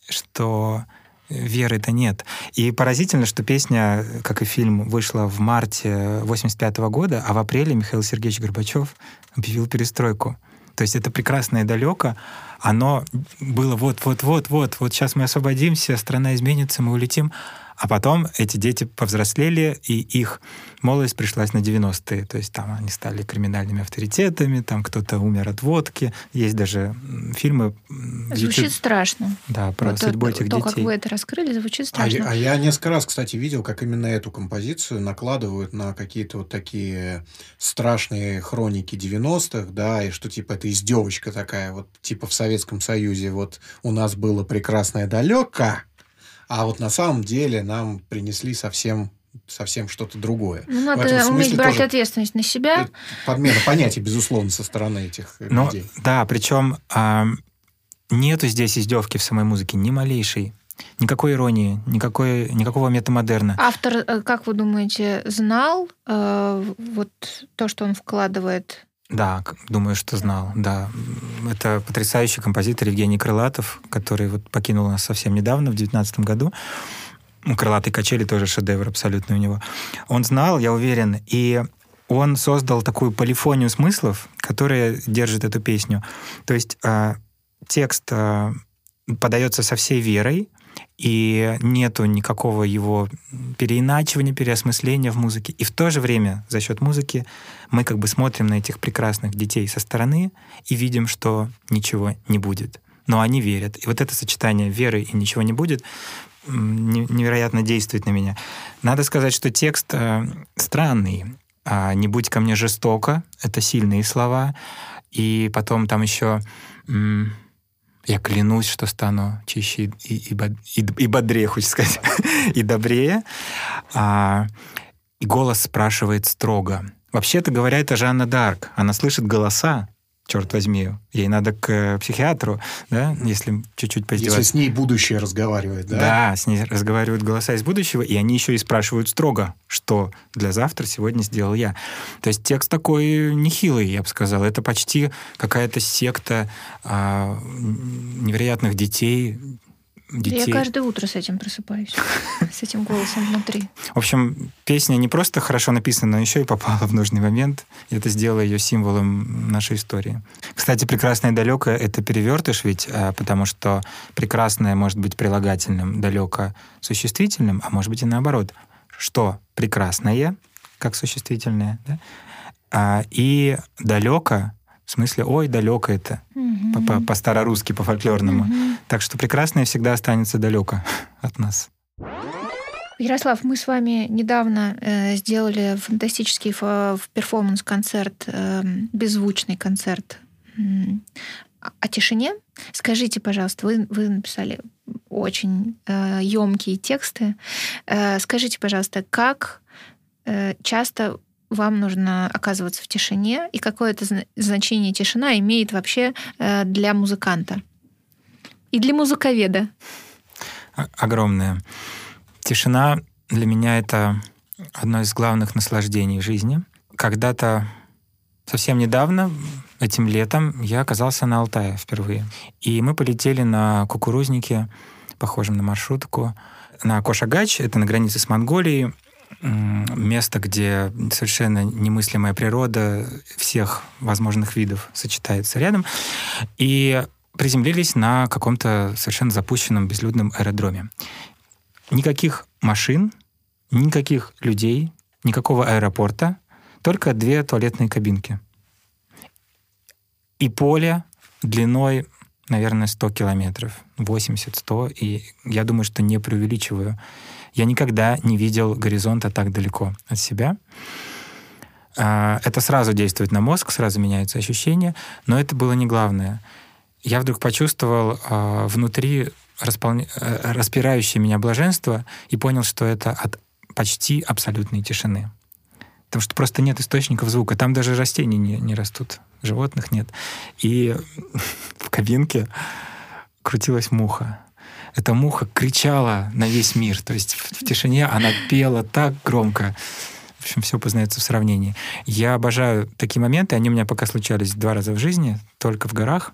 что веры-то нет. И поразительно, что песня, как и фильм, вышла в марте 85 года, а в апреле Михаил Сергеевич Горбачев объявил перестройку. То есть это прекрасное далеко, оно было вот-вот-вот-вот, вот сейчас мы освободимся, страна изменится, мы улетим. А потом эти дети повзрослели, и их молодость пришлась на 90-е. То есть там они стали криминальными авторитетами, там кто-то умер от водки. Есть даже фильмы Звучит YouTube, страшно. да, про Вот судьбу то, этих то, детей. как вы это раскрыли, звучит А страшно. я, а я несколько раз, кстати, видел, как именно эту композицию накладывают на какие-то вот такие страшные хроники 90-х, да, и что типа это издевочка такая, вот типа в Советском Союзе вот у нас было прекрасное далеко, а вот на самом деле нам принесли совсем совсем что-то другое. Ну, надо уметь брать ответственность на себя. подмена понятий, безусловно, со стороны этих э, Но, людей. да, причем а, нету здесь издевки в самой музыке, ни малейшей. Никакой иронии, никакой, никакого метамодерна. Автор, э, как вы думаете, знал э, вот то, что он вкладывает? Да, думаю, что знал, да. Это потрясающий композитор Евгений Крылатов, который вот покинул нас совсем недавно, в 2019 году. ну, «Крылатые качели» тоже шедевр абсолютно у него. Он знал, я уверен, и он создал такую полифонию смыслов, которая держит эту песню. То есть э, текст э, подается со всей верой, и нету никакого его переиначивания, переосмысления в музыке. И в то же время за счет музыки мы как бы смотрим на этих прекрасных детей со стороны и видим, что ничего не будет. Но они верят. И вот это сочетание веры и ничего не будет невероятно действует на меня. Надо сказать, что текст э, странный. А, «Не будь ко мне жестоко» — это сильные слова. И потом там еще я клянусь, что стану чище и, и, и, и бодрее, хочется сказать, и добрее. А, и голос спрашивает строго. Вообще-то говоря, это Жанна Дарк. Она слышит голоса, черт возьми, ей надо к э, психиатру, да, если чуть-чуть поиздеваться. Если с ней будущее разговаривает, да? Да, с ней разговаривают голоса из будущего, и они еще и спрашивают строго, что для завтра сегодня сделал я. То есть текст такой нехилый, я бы сказал. Это почти какая-то секта а, невероятных детей, детей. Я каждое утро с этим просыпаюсь, с этим голосом внутри. В общем, песня не просто хорошо написана, но еще и попала в нужный момент. И это сделало ее символом нашей истории. Кстати, «Прекрасное и далекое» — это перевертыш ведь, а, потому что «прекрасное» может быть прилагательным, «далеко» — существительным, а может быть и наоборот. Что «прекрасное» как существительное, да? а, и «далеко» В смысле, ой, далеко это. Угу. По-старорусски, по-фольклорному. Угу. Так что прекрасное всегда останется далеко от нас. Ярослав, мы с вами недавно э, сделали фантастический перформанс-концерт, э, беззвучный концерт э, о тишине. Скажите, пожалуйста, вы, вы написали очень э, емкие тексты. Э, скажите, пожалуйста, как э, часто вам нужно оказываться в тишине, и какое это значение тишина имеет вообще э, для музыканта и для музыковеда? Огромное. Тишина для меня это одно из главных наслаждений жизни. Когда-то совсем недавно, этим летом, я оказался на Алтае впервые. И мы полетели на кукурузнике, похожем на маршрутку, на Кошагач, это на границе с Монголией, место, где совершенно немыслимая природа всех возможных видов сочетается рядом, и приземлились на каком-то совершенно запущенном безлюдном аэродроме. Никаких машин, никаких людей, никакого аэропорта, только две туалетные кабинки. И поле длиной, наверное, 100 километров, 80-100, и я думаю, что не преувеличиваю. Я никогда не видел горизонта так далеко от себя. А, это сразу действует на мозг, сразу меняются ощущения, но это было не главное. Я вдруг почувствовал а, внутри. Э, распирающее меня блаженство и понял, что это от почти абсолютной тишины. Потому что просто нет источников звука. Там даже растений не, не растут, животных нет. И в кабинке крутилась муха эта муха кричала на весь мир. То есть в, в тишине она пела так громко. В общем, все познается в сравнении. Я обожаю такие моменты. Они у меня пока случались два раза в жизни, только в горах.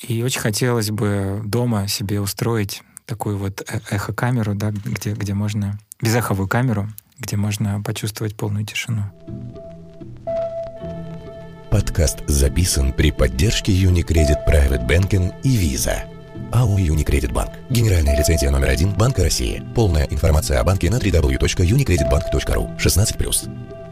И очень хотелось бы дома себе устроить такую вот э, эхокамеру, да, где, где можно... Безэховую камеру, где можно почувствовать полную тишину. Подкаст записан при поддержке Unicredit Private Banking и Visa. АО «Юникредит Банк». Генеральная лицензия номер один Банка России. Полная информация о банке на www.unicreditbank.ru. 16+.